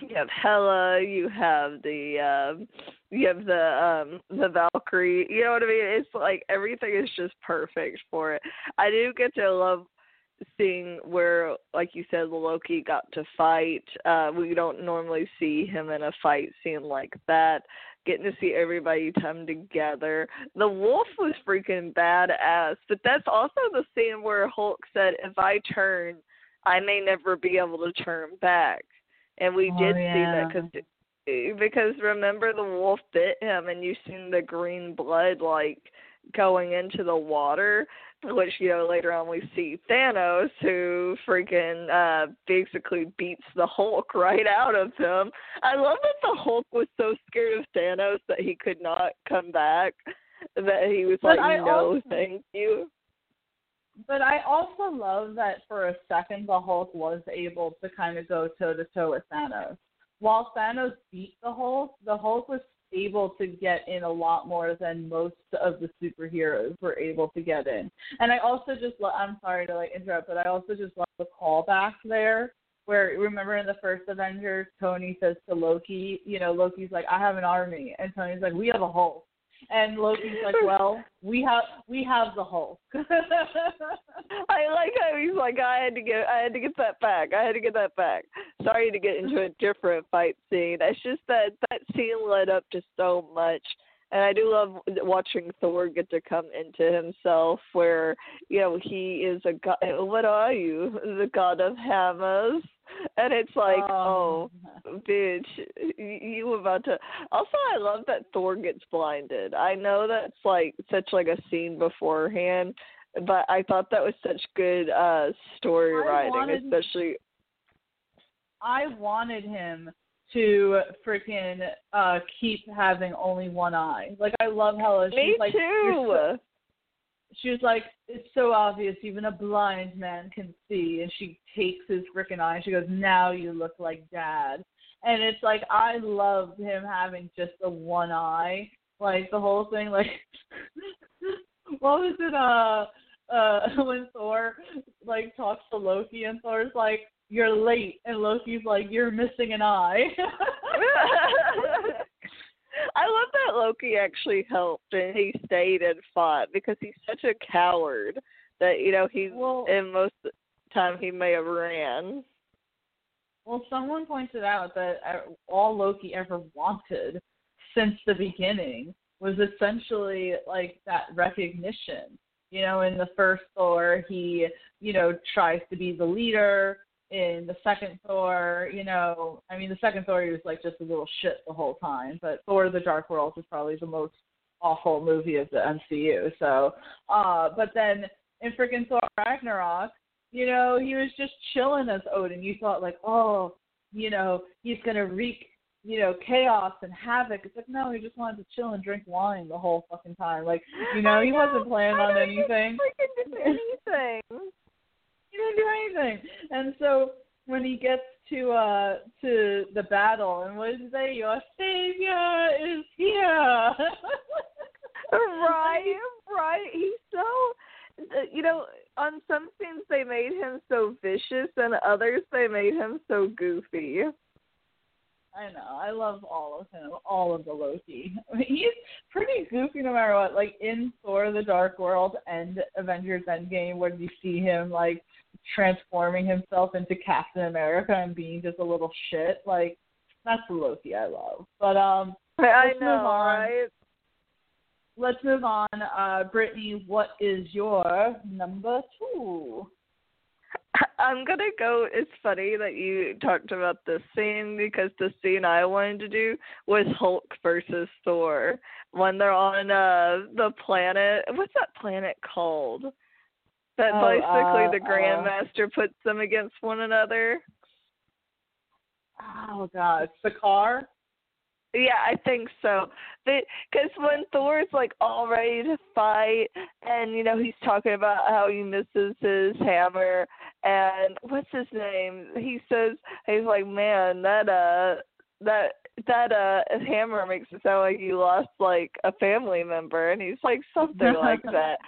you have Hela, you have the um you have the um the Valkyrie, you know what I mean? It's like everything is just perfect for it. I do get to love seeing where like you said Loki got to fight. Uh we don't normally see him in a fight scene like that. Getting to see everybody come together. The wolf was freaking badass, but that's also the scene where Hulk said, "If I turn, I may never be able to turn back." And we Oh, did see that because because remember the wolf bit him and you seen the green blood like going into the water which you know later on we see Thanos who freaking uh basically beats the Hulk right out of him. I love that the Hulk was so scared of Thanos that he could not come back that he was But like I no also- thank you. but I also love that for a second the Hulk was able to kind of go toe to toe with Thanos. While Thanos beat the Hulk, the Hulk was able to get in a lot more than most of the superheroes were able to get in. And I also just lo- I'm sorry to like interrupt, but I also just love the callback there where remember in the first Avengers, Tony says to Loki, you know, Loki's like, I have an army, and Tony's like, we have a Hulk, and Loki's like, well, we have we have the Hulk. I like how he's like, I had to get, I had to get that back. I had to get that back. Sorry to get into a different fight scene. It's just that that scene led up to so much and I do love watching Thor get to come into himself, where you know he is a god. What are you, the god of hammers? And it's like, oh, oh bitch, you about to. Also, I love that Thor gets blinded. I know that's like such like a scene beforehand, but I thought that was such good uh story writing, wanted, especially. I wanted him to freaking uh keep having only one eye. Like I love Hela. She's Me like, too. She was like, it's so obvious, even a blind man can see. And she takes his freaking eye. And she goes, now you look like dad. And it's like I loved him having just the one eye. Like the whole thing. Like what was it? Uh, uh, when Thor like talks to Loki and Thor's like, you're late, and Loki's like, you're missing an eye. I love that Loki actually helped and he stayed and fought because he's such a coward that you know he well, in most of the time he may have ran. Well, someone pointed out that uh, all Loki ever wanted since the beginning was essentially like that recognition. You know, in the first Thor, he you know tries to be the leader in the second Thor, you know, I mean, the second Thor he was like just a little shit the whole time, but Thor: The Dark World is probably the most awful movie of the MCU. So, uh, but then in freaking Thor Ragnarok, you know, he was just chilling as Odin. You thought like, oh, you know, he's gonna wreak, you know, chaos and havoc. It's like no, he just wanted to chill and drink wine the whole fucking time. Like, you know, he wasn't planning on anything. anything. Didn't do anything. And so when he gets to uh to the battle and what does he say? Your savior is here. right, right. He's so uh, you know, on some scenes they made him so vicious and others they made him so goofy. I know. I love all of him, all of the Loki. I mean, he's pretty goofy no matter what. Like in Thor: The Dark World and Avengers: Endgame, when you see him like transforming himself into Captain America and being just a little shit. Like that's the Loki I love. But um, I let's know, move on. right? Let's move on. Uh, Brittany, what is your number two? I'm gonna go. It's funny that you talked about this scene because the scene I wanted to do was Hulk versus Thor when they're on uh the planet. What's that planet called? That oh, basically uh, the Grandmaster uh, puts them against one another. Oh God, Sakaar. Yeah, I think so. Because when Thor's like all ready to fight, and you know he's talking about how he misses his hammer, and what's his name? He says he's like, man, that uh, that that uh hammer makes it sound like you lost like a family member, and he's like something like that.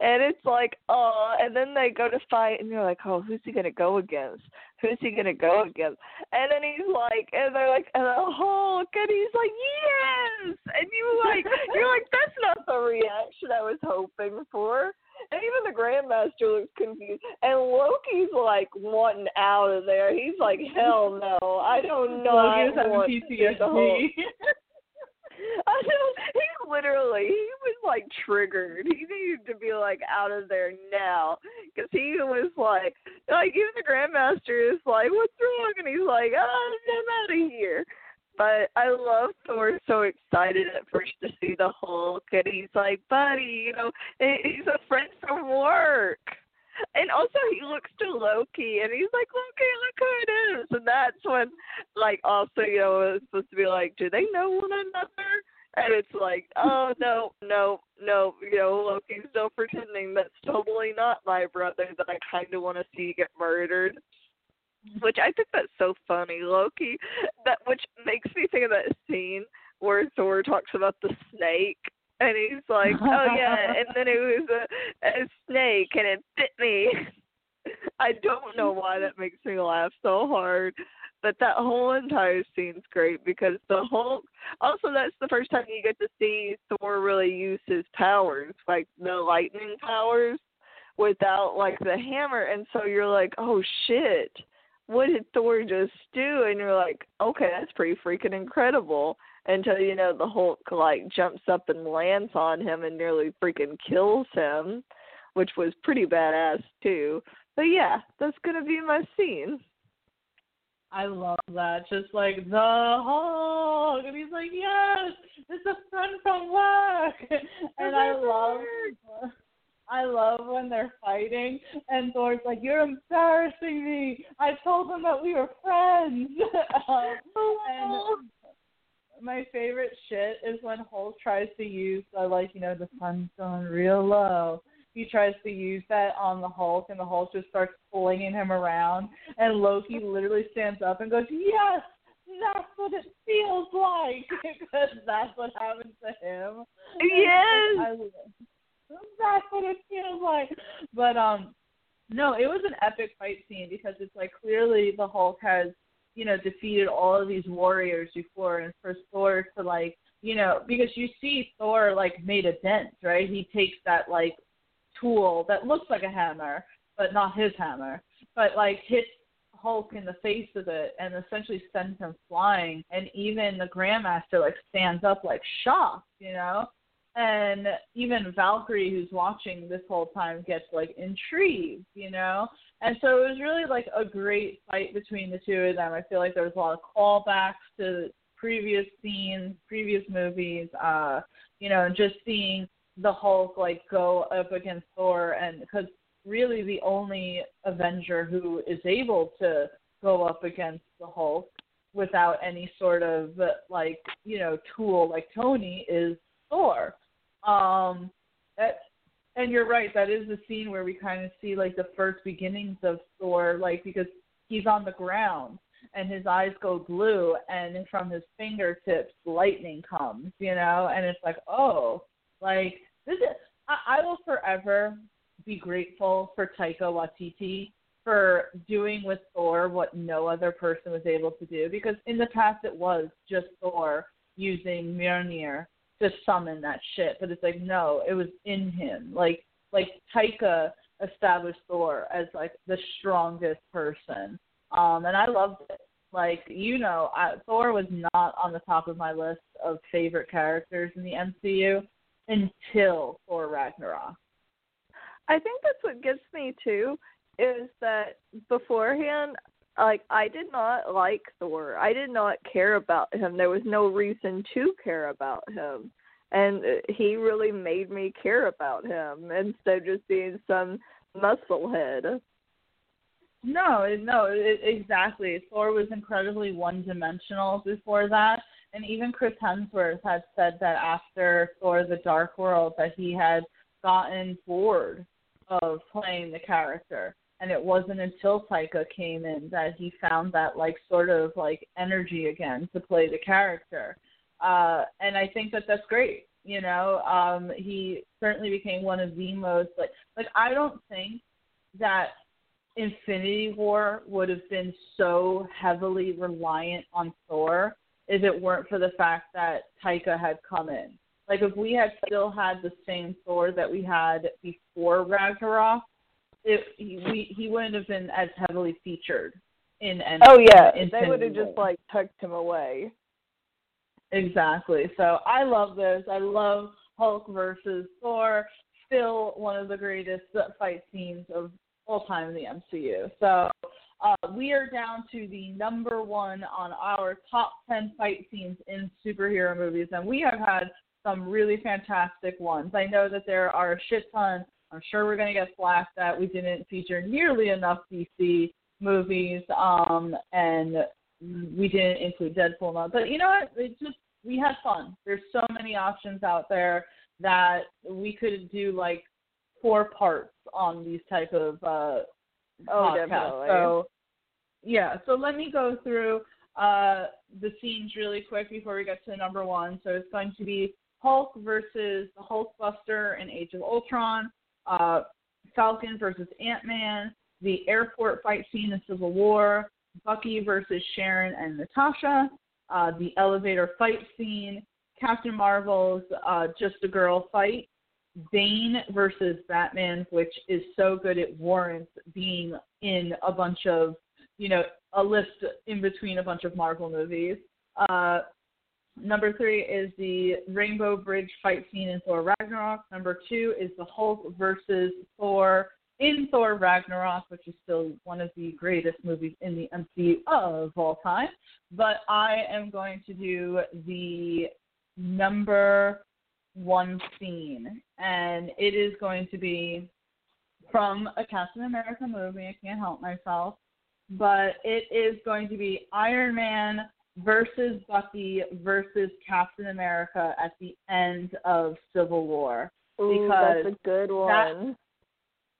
And it's like, oh, and then they go to fight, and you're like, oh, who's he gonna go against? Who's he gonna go against? And then he's like, and they're like, and the Hulk, and he's like, yes, and you like, you're like, that's not the reaction I was hoping for. And even the Grandmaster looks confused. And Loki's like wanting out of there. He's like, hell no, I don't know. Loki's having PTSD. He literally he was like triggered. He needed to be like out of there now because he was like like even the grandmaster is like what's wrong and he's like oh I'm out of here. But I love Thor so excited at first to see the Hulk and he's like buddy you know he's a friend from work. And also, he looks to Loki, and he's like, Loki, look who it is. And that's when, like, also, you know, it's supposed to be like, do they know one another? and it's like, oh no, no, no, you know, Loki's still pretending that's totally not my brother that I kind of want to see get murdered. Which I think that's so funny, Loki. That which makes me think of that scene where Thor talks about the snake, and he's like, oh yeah, and then it was a, a snake and it bit me. I don't know why that makes me laugh so hard. But that whole entire scene's great because the whole also that's the first time you get to see Thor really use his powers, like the lightning powers, without like the hammer and so you're like, Oh shit, what did Thor just do? And you're like, Okay, that's pretty freaking incredible until you know the Hulk like jumps up and lands on him and nearly freaking kills him, which was pretty badass too. But yeah, that's gonna be my scene. I love that. Just like the Hulk, and he's like, "Yes, it's a friend from work," and I love. I love when they're fighting and Thor's like, "You're embarrassing me. I told them that we were friends." um, and my favorite shit is when Hulk tries to use, uh, like, you know, the sun's going real low, he tries to use that on the Hulk, and the Hulk just starts flinging him around, and Loki literally stands up and goes, "Yes, that's what it feels like," because that's what happened to him. Yes, I, that's what it feels like. But um, no, it was an epic fight scene because it's like clearly the Hulk has, you know, defeated all of these warriors before, and for Thor to like you know, because you see Thor like made a dent, right? He takes that like tool that looks like a hammer, but not his hammer, but like hits Hulk in the face of it and essentially sends him flying. And even the Grandmaster like stands up like shocked, you know. And even Valkyrie, who's watching this whole time, gets like intrigued, you know. And so it was really like a great fight between the two of them. I feel like there was a lot of callbacks to previous scenes, previous movies, uh, you know, and just seeing the Hulk like go up against Thor, and because really the only Avenger who is able to go up against the Hulk without any sort of like you know tool like Tony is Thor. Um, that, and you're right, that is the scene where we kind of see like the first beginnings of Thor, like because he's on the ground and his eyes go blue, and from his fingertips lightning comes, you know, and it's like, oh, like this is, I, I will forever be grateful for Taika Waititi for doing with Thor what no other person was able to do because in the past it was just Thor using Mjolnir to summon that shit, but it's like no, it was in him. Like like Taika established Thor as like the strongest person, um, and I loved it. Like you know, I, Thor was not on the top of my list of favorite characters in the MCU, until Thor Ragnarok. I think that's what gets me too is that beforehand like I did not like Thor. I did not care about him. There was no reason to care about him. And uh, he really made me care about him instead of just being some musclehead. No, no, it, exactly. Thor was incredibly one-dimensional before that, and even Chris Hemsworth had said that after Thor: The Dark World that he had gotten bored of playing the character, and it wasn't until Taika came in that he found that like sort of like energy again to play the character. Uh, and I think that that's great. You know, um, he certainly became one of the most like like I don't think that Infinity War would have been so heavily reliant on Thor if it weren't for the fact that Taika had come in. Like if we had still had the same Thor that we had before Ragnarok, it he, we, he wouldn't have been as heavily featured in. in oh yeah, in they would have just like tucked him away. Exactly. So I love this. I love Hulk versus Thor. Still one of the greatest fight scenes of all time in the MCU. So uh, we are down to the number one on our top 10 fight scenes in superhero movies, and we have had some really fantastic ones. I know that there are a shit ton. I'm sure we're going to get flack that we didn't feature nearly enough DC movies, um, and we didn't include Deadpool. But you know what? It just we had fun. There's so many options out there that we could do like four parts on these type of uh Oh, podcasts. definitely. So yeah, so let me go through uh the scenes really quick before we get to number one. So it's going to be Hulk versus the Hulkbuster in Age of Ultron, uh Falcon versus Ant Man, the airport fight scene in Civil War, Bucky versus Sharon and Natasha, uh, the elevator fight scene, Captain Marvel's uh, Just a Girl fight, Bane versus Batman, which is so good it warrants being in a bunch of, you know, a list in between a bunch of Marvel movies. Uh, number three is the Rainbow Bridge fight scene in Thor Ragnarok. Number two is the Hulk versus Thor in Thor Ragnarok, which is still one of the greatest movies in the MCU of all time. But I am going to do the number one scene, and it is going to be from a Captain America movie. I can't help myself, but it is going to be Iron Man versus Bucky versus Captain America at the end of Civil War Ooh, because that's a good one.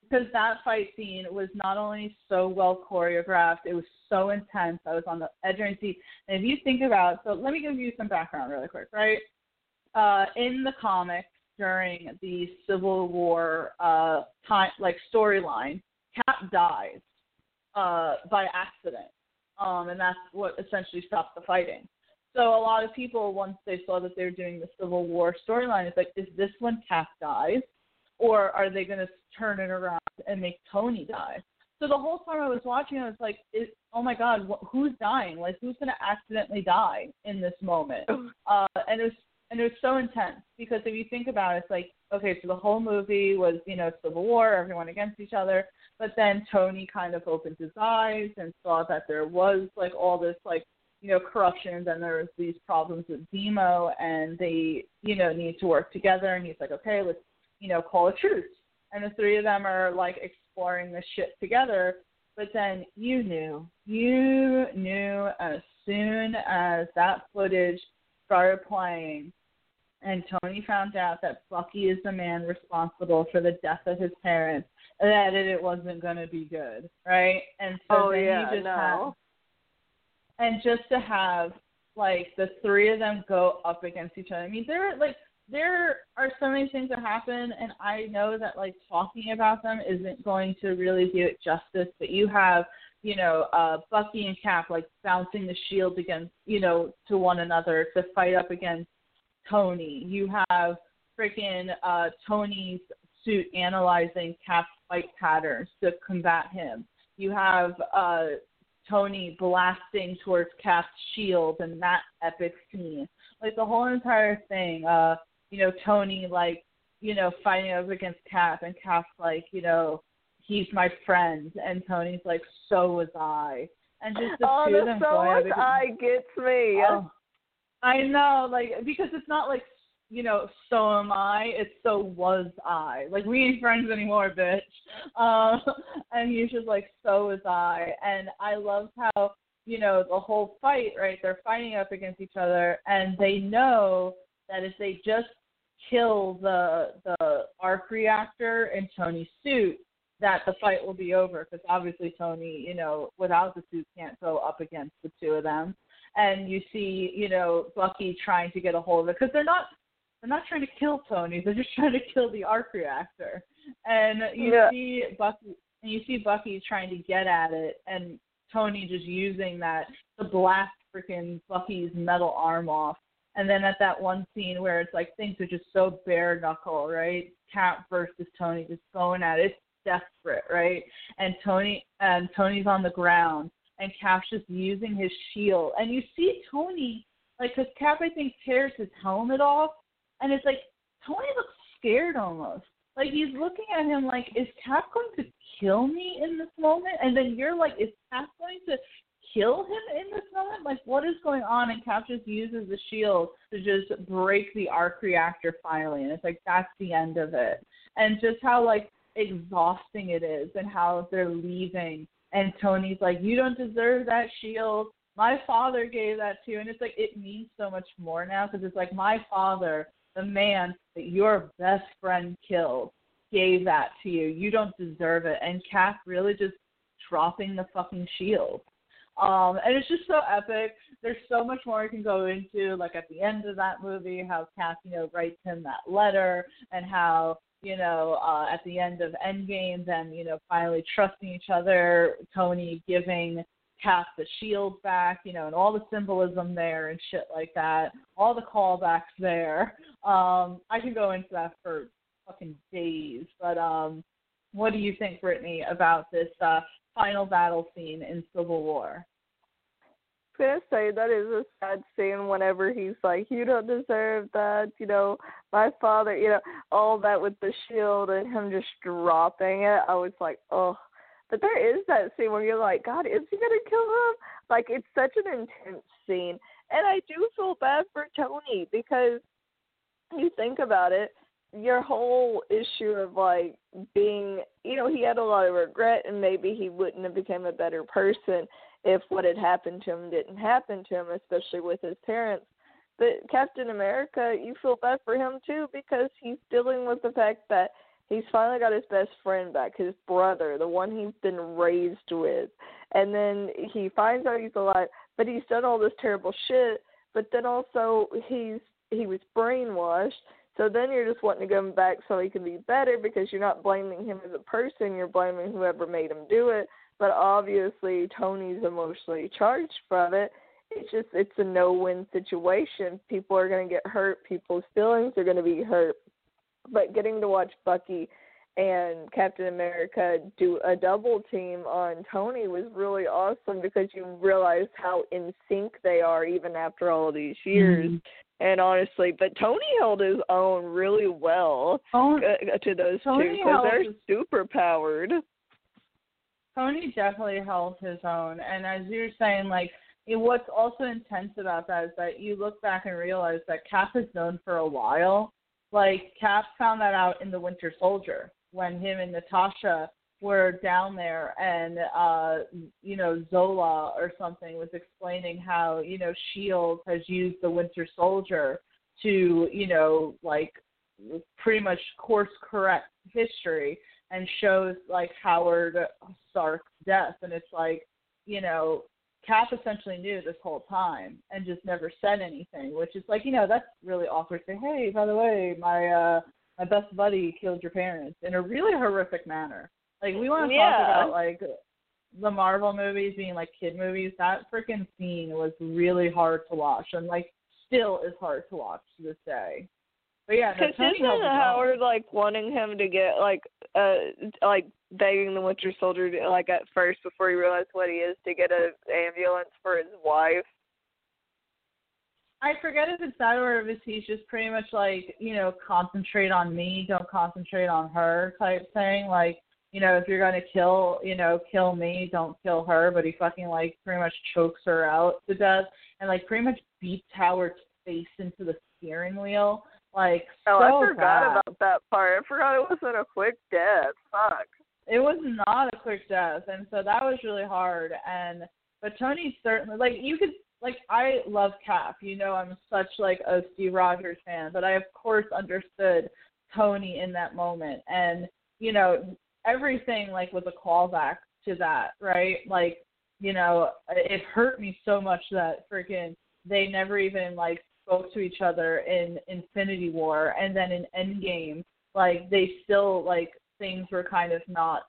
because that fight scene was not only so well choreographed, it was so intense. I was on the edge of my seat. And if you think about, so let me give you some background really quick, right? Uh, in the comics during the Civil War uh, time, like storyline, Cap dies uh, by accident, um, and that's what essentially stops the fighting. So a lot of people, once they saw that they were doing the Civil War storyline, it's like, is this when Cap dies? or are they going to turn it around and make Tony die? So the whole time I was watching, I was like, is, "Oh my God, wh- who's dying? Like, who's going to accidentally die in this moment?" Uh, and it was and it was so intense because if you think about it, it's like, okay, so the whole movie was you know civil war, everyone against each other, but then Tony kind of opened his eyes and saw that there was like all this like you know corruption, and then there was these problems with Zemo, and they you know need to work together, and he's like, okay, let's you know, call a truce. And the three of them are like exploring this shit together. But then you knew, you knew as soon as that footage started playing and Tony found out that Bucky is the man responsible for the death of his parents, that it, wasn't going to be good, right? And so oh then yeah, you just no. have, and just to have like the three of them go up against each other. I mean, there are like there are so many things that happen, and I know that like talking about them isn't going to really do it justice. But you have, you know, uh, Bucky and Cap like bouncing the shield against, you know, to one another to fight up against Tony. You have freaking uh, Tony's suit analyzing Cap's fight patterns to combat him. You have uh, Tony blasting towards Cap's shield and that epic scene. Like the whole entire thing. Uh, you know, Tony like, you know, fighting up against Cap and Cap's like, you know, he's my friend and Tony's like, so was I. And just the oh, two of the them so going up against- I gets me. Oh, I know, like because it's not like you know, so am I. It's so was I. Like we ain't friends anymore, bitch. Um, and he's just like, so was I. And I love how you know the whole fight, right? They're fighting up against each other, and they know that if they just kill the the arc reactor in Tony's suit, that the fight will be over because obviously Tony, you know, without the suit can't go up against the two of them. And you see, you know, Bucky trying to get a hold of it because they're not they're not trying to kill Tony, they're just trying to kill the arc reactor. And you Yeah. see Bucky and you see Bucky trying to get at it and Tony just using that to blast freaking Bucky's metal arm off. And then at that one scene where it's like things are just so bare knuckle, right? Cap versus Tony just going at it. It's desperate, right? And Tony and Tony's on the ground and Cap's just using his shield. And you see Tony like because Cap I think tears his helmet off and it's like Tony looks scared almost. Like he's looking at him like, is Cap going to kill me in this moment? And then you're like, is Cap going to kill him in this moment? Like, what is going on? And Cap just uses the shield to just break the arc reactor finally, and it's like that's the end of it. And just how like exhausting it is, and how they're leaving. And Tony's like, you don't deserve that shield. my father gave that to you, and it's like it means so much more now because it's like my father, the man that your best friend killed, gave that to you. You don't deserve it, and Cap really just dropping the fucking shield. Um, and it's just so epic. There's so much more I can go into, like at the end of that movie, how Cap, you know, writes him that letter, and how you know, uh, at the end of Endgame, then you know, finally trusting each other, Tony giving Cap the shield back, you know, and all the symbolism there and shit like that, all the callbacks there. Um, I could go into that for fucking days, but um, what do you think, Brittany, about this uh, final battle scene in Civil War? Gonna say that is a sad scene whenever he's like, You don't deserve that, you know, my father you know, all that with the shield and him just dropping it. I was like, Oh but there is that scene where you're like, God, is he gonna kill him? Like it's such an intense scene. And I do feel bad for Tony because you think about it, your whole issue of like being you know he had a lot of regret and maybe he wouldn't have become a better person if what had happened to him didn't happen to him especially with his parents. But captain america you feel bad for him too because he's dealing with the fact that he's finally got his best friend back his brother the one he's been raised with. And then he finds out he's alive but he's done all this terrible shit. But then also he's he was brainwashed. So then you're just wanting to get him back so he can be better because you're not blaming him as a person, you're blaming whoever made him do it. But obviously Tony's emotionally charged from it. It's just it's a no win situation. People are gonna get hurt, people's feelings are gonna be hurt. But getting to watch Bucky and Captain America do a double team on Tony was really awesome because you realize how in sync they are even after all these years. Mm-hmm. And honestly, but Tony held his own really well oh, to those Tony two because they're his, super powered. Tony definitely held his own, and as you're saying, like what's also intense about that is that you look back and realize that Cap is known for a while. Like Cap found that out in the Winter Soldier when him and Natasha were down there and uh you know Zola or something was explaining how you know Shield has used the Winter Soldier to you know like pretty much course correct history and shows like Howard Stark's death and it's like you know Cap essentially knew this whole time and just never said anything which is like you know that's really awkward to say hey by the way my uh my best buddy killed your parents in a really horrific manner like we want to yeah. talk about like the Marvel movies being like kid movies. That freaking scene was really hard to watch, and like still is hard to watch to this day. But yeah, because no, isn't Howard like wanting him to get like uh like begging the Winter Soldier to, like at first before he realized what he is to get an ambulance for his wife. I forget if it's that or if he's just pretty much like you know concentrate on me, don't concentrate on her type thing. Like you know, if you're gonna kill, you know, kill me, don't kill her. But he fucking like pretty much chokes her out to death and like pretty much beats Howard's face into the steering wheel. Like oh, so I forgot about that part. I forgot it wasn't a quick death. Fuck. It was not a quick death, and so that was really hard. And but Tony certainly like you could like I love Cap. You know, I'm such like a Steve Rogers fan, but I of course understood Tony in that moment. And you know, everything like was a callback to that, right? Like, you know, it hurt me so much that freaking they never even like spoke to each other in Infinity War and then in Endgame, like they still like things were kind of not,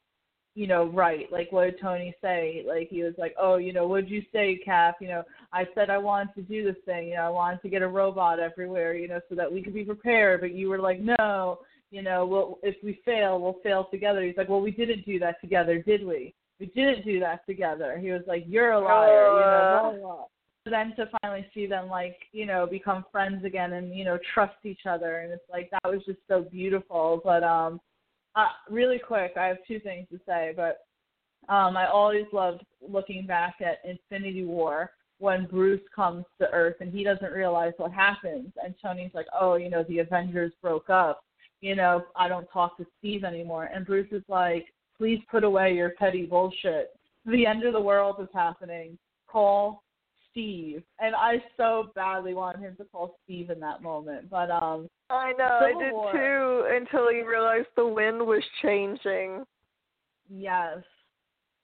you know, right. Like what did Tony say? Like he was like, Oh, you know, what'd you say, Cap? You know, I said I wanted to do this thing, you know, I wanted to get a robot everywhere, you know, so that we could be prepared, but you were like, No you know, well, if we fail, we'll fail together. He's like, well, we didn't do that together, did we? We didn't do that together. He was like, you're a liar, uh, you know, blah, blah, Then to finally see them like, you know, become friends again and, you know, trust each other. And it's like, that was just so beautiful. But, um, uh, really quick, I have two things to say, but um, I always loved looking back at Infinity War when Bruce comes to Earth and he doesn't realize what happens, and Tony's like, "Oh, you know, the Avengers broke up," you know, I don't talk to Steve anymore. And Bruce is like, please put away your petty bullshit. The end of the world is happening. Call Steve, and I so badly wanted him to call Steve in that moment. But um, I know Civil I did War. too until he realized the wind was changing. yes,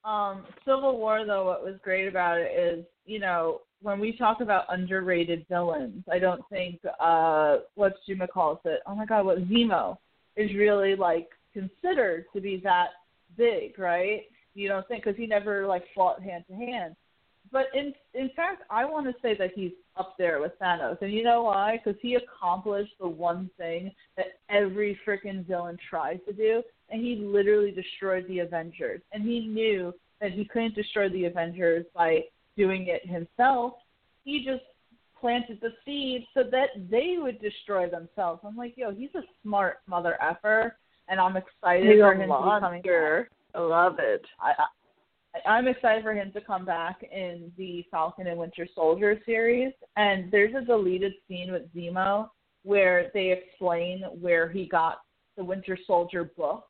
um, Civil War though, what was great about it is, you know, when we talk about underrated villains, I don't think uh, what's Juma calls it. Oh my God, what Zemo is really like considered to be that big, right? You don't think because he never like fought hand to hand. But in in fact, I want to say that he's up there with Thanos, and you know why? Because he accomplished the one thing that every freaking villain tries to do, and he literally destroyed the Avengers. And he knew that he couldn't destroy the Avengers by doing it himself. He just planted the seed so that they would destroy themselves. I'm like, yo, he's a smart mother effer, and I'm excited He's for him to be coming back. I love it. I, I I'm excited for him to come back in the Falcon and Winter Soldier series. And there's a deleted scene with Zemo where they explain where he got the Winter Soldier book,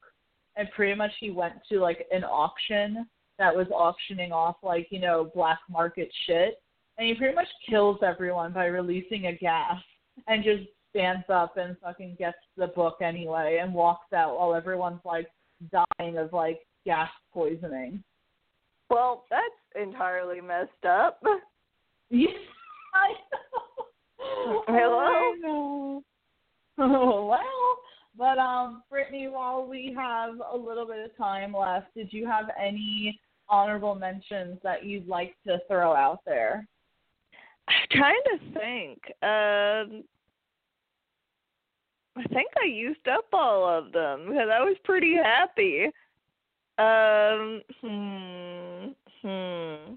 and pretty much he went to like an auction that was auctioning off like you know black market shit, and he pretty much kills everyone by releasing a gas and just stands up and fucking gets the book anyway and walks out while everyone's like dying of like gas poisoning. Well, that's entirely messed up. Yeah, I know. Hello? I know. Oh, well, but um, Brittany, while we have a little bit of time left, did you have any honorable mentions that you'd like to throw out there? I'm trying to think. Um, I think I used up all of them because I was pretty happy. Um, hmm, hmm.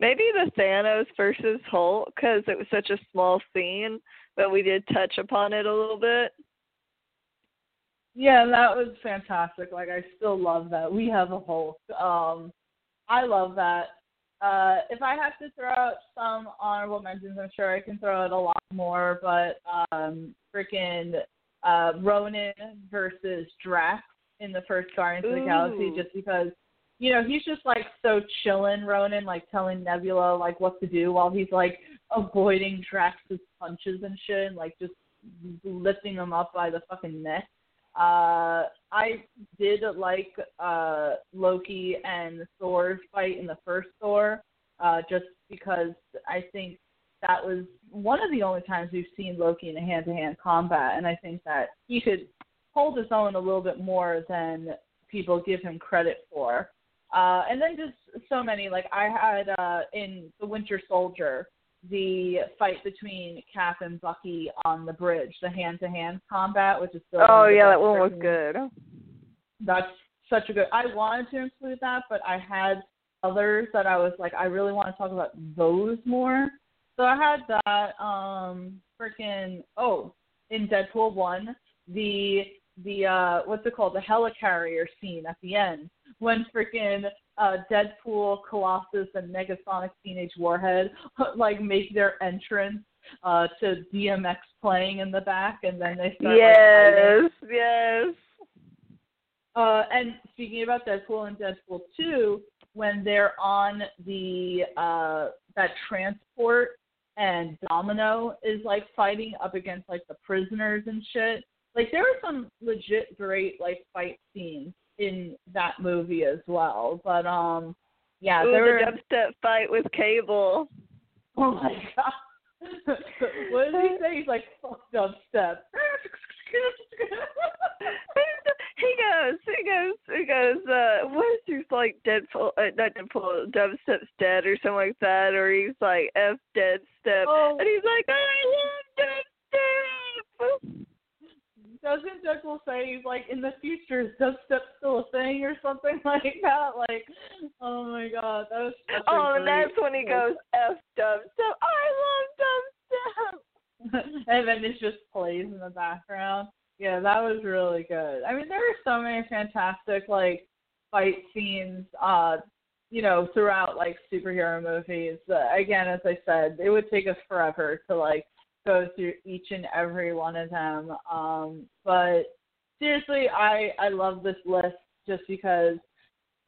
Maybe the Thanos versus Hulk because it was such a small scene, but we did touch upon it a little bit. Yeah, that was fantastic. Like I still love that. We have a Hulk. Um I love that. Uh if I have to throw out some honorable mentions, I'm sure I can throw out a lot more, but um freaking uh Ronan versus Drax in the first Guardians of the Galaxy just because you know, he's just like so chillin', Ronan, like telling Nebula like what to do while he's like avoiding Drax's punches and shit and like just lifting him up by the fucking neck. Uh, I did like uh, Loki and Thor's fight in the first Thor, uh, just because I think that was one of the only times we've seen Loki in a hand-to-hand combat, and I think that he could hold his own a little bit more than people give him credit for. Uh, and then just so many, like I had uh, in the Winter Soldier, the fight between Cap and Bucky on the bridge, the hand-to-hand combat, which is one Oh yeah, that one was good. That's such a good. I wanted to include that, but I had others that I was like, I really want to talk about those more. So I had that. Um, freaking oh, in Deadpool one, the the uh, what's it called? The helicarrier scene at the end when freaking uh, Deadpool, Colossus, and Negasonic Teenage Warhead like make their entrance uh, to DMX playing in the back, and then they start like, fighting. Yes, yes. Uh, and speaking about Deadpool and Deadpool 2, when they're on the uh, that transport and Domino is like fighting up against like the prisoners and shit. Like there were some legit great like fight scenes in that movie as well. But um yeah, Ooh, there were the dubstep fight with Cable. Oh my god. what did he say? He's like fuck dubstep. he goes, he goes, he goes, uh, what is he like Deadpool, uh, not Deadpool, Dubstep's dead or something like that, or he's like F Dead Step, Oh. and he's like, I love Dubstep! Doesn't Deadpool say he's like in the future is dubstep still a thing or something like that? Like, oh my god, that was Oh, and that's when he goes, F Dubstep, I love Dubstep! and then it just plays in the background. Yeah, that was really good. I mean, there were so many fantastic like fight scenes, uh, you know, throughout like superhero movies. Uh, again, as I said, it would take us forever to like go through each and every one of them. Um, but seriously, I I love this list just because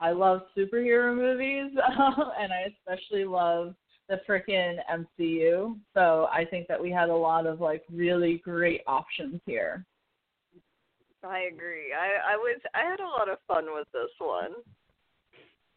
I love superhero movies, and I especially love the frickin' MCU. So I think that we had a lot of like really great options here. I agree. I I was I had a lot of fun with this one.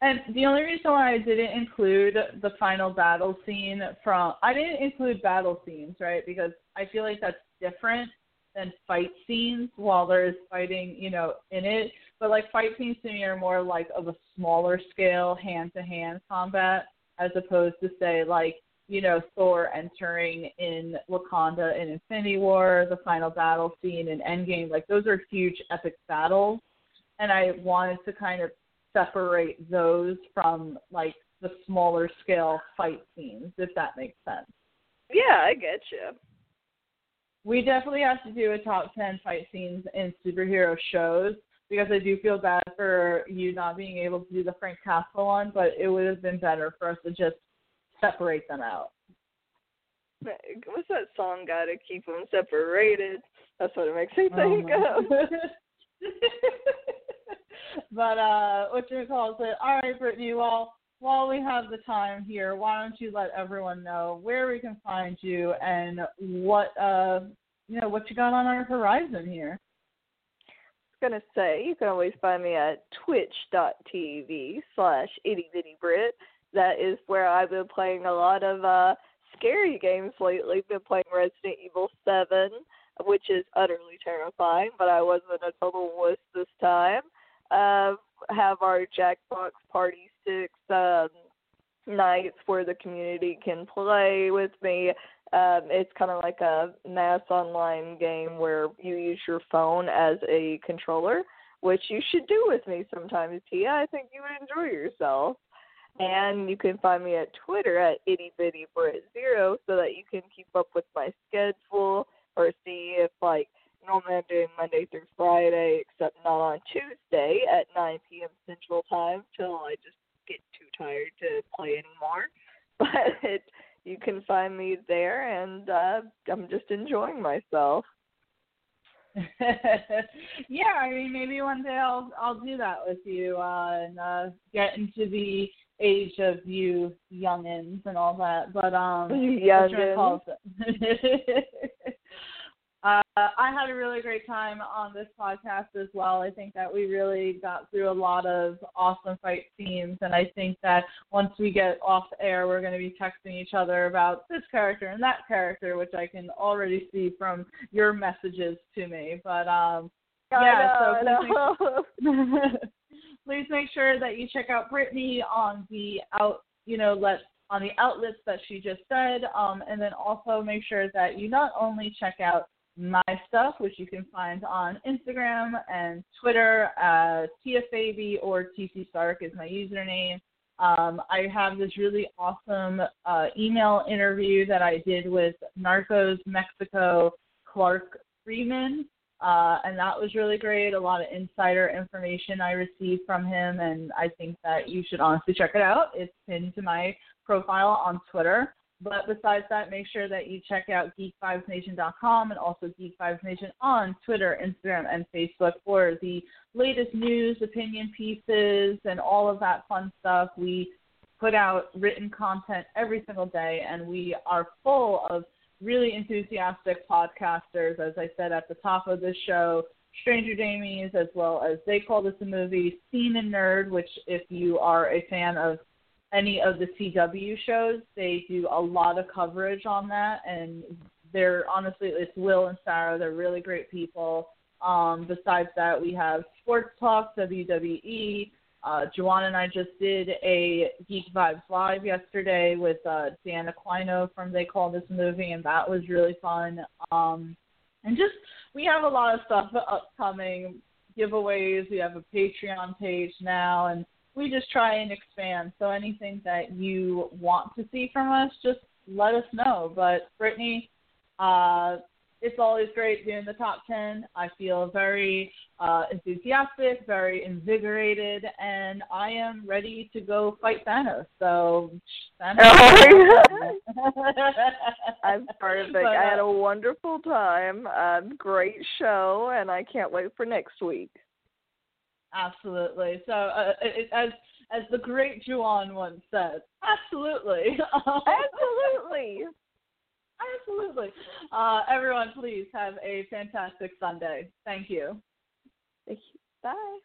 And the only reason why I didn't include the final battle scene from I didn't include battle scenes, right? Because I feel like that's different than fight scenes while there's fighting, you know, in it. But like fight scenes to me are more like of a smaller scale hand to hand combat as opposed to say like, you know, Thor entering in Wakanda in Infinity War, the final battle scene in Endgame, like those are huge epic battles. And I wanted to kind of separate those from like the smaller scale fight scenes, if that makes sense. Yeah, I get you. We definitely have to do a top 10 fight scenes in superhero shows because I do feel bad for you not being able to do the Frank Castle one, but it would have been better for us to just separate them out. What's that song? Gotta keep them separated. That's what it makes me oh think Oh, of. but uh what you call it? All right, Brittany. Well, while we have the time here, why don't you let everyone know where we can find you and what uh you know what you got on our horizon here. I was gonna say you can always find me at twitch.tv slash itty bitty brit. That is where I've been playing a lot of uh scary games lately. Been playing Resident Evil seven, which is utterly terrifying, but I wasn't a total wuss this time. Uh have our Jackbox Party Six um nights where the community can play with me. Um, it's kind of like a mass online game where you use your phone as a controller, which you should do with me sometimes, Tia. I think you would enjoy yourself. And you can find me at Twitter at itty bitty brit zero so that you can keep up with my schedule or see if like normally I'm doing Monday through Friday, except not on Tuesday at 9 p.m. Central Time till I just get too tired to play anymore. But it, you can find me there, and uh, I'm just enjoying myself. yeah, I mean maybe one day I'll I'll do that with you uh, and uh, get into the age of you youngins and all that. But um, Youngins. Uh, I had a really great time on this podcast as well. I think that we really got through a lot of awesome fight scenes, and I think that once we get off air, we're going to be texting each other about this character and that character, which I can already see from your messages to me. But um, yeah, know, so I know. please make sure that you check out Brittany on the out, you know, let on the outlets that she just said, um, and then also make sure that you not only check out my stuff, which you can find on Instagram and Twitter, uh, Fabi or TC Stark is my username. Um, I have this really awesome uh, email interview that I did with Narcos Mexico Clark Freeman. Uh, and that was really great. A lot of insider information I received from him, and I think that you should honestly check it out. It's pinned to my profile on Twitter. But besides that, make sure that you check out geekvibesnation.com and also Geek Vibes Nation on Twitter, Instagram, and Facebook for the latest news, opinion pieces, and all of that fun stuff. We put out written content every single day, and we are full of really enthusiastic podcasters, as I said at the top of the show, Stranger Damies, as well as They Call This a Movie, Scene and Nerd, which, if you are a fan of any of the CW shows, they do a lot of coverage on that, and they're honestly, it's Will and Sarah, they're really great people. Um, besides that, we have Sports Talk, WWE. Uh, Juwan and I just did a Geek Vibes Live yesterday with uh, Dan Aquino from They Call This Movie, and that was really fun. Um, and just, we have a lot of stuff upcoming giveaways. We have a Patreon page now, and we just try and expand. So anything that you want to see from us, just let us know. But Brittany, uh, it's always great doing the top 10. I feel very uh, enthusiastic, very invigorated, and I am ready to go fight Thanos. So, Thanos. I'm perfect. But, I had uh, a wonderful time. Um, great show, and I can't wait for next week. Absolutely. So, uh, it, as as the great Juwan once said. Absolutely. Absolutely. Absolutely. Uh, everyone, please have a fantastic Sunday. Thank you. Thank you. Bye.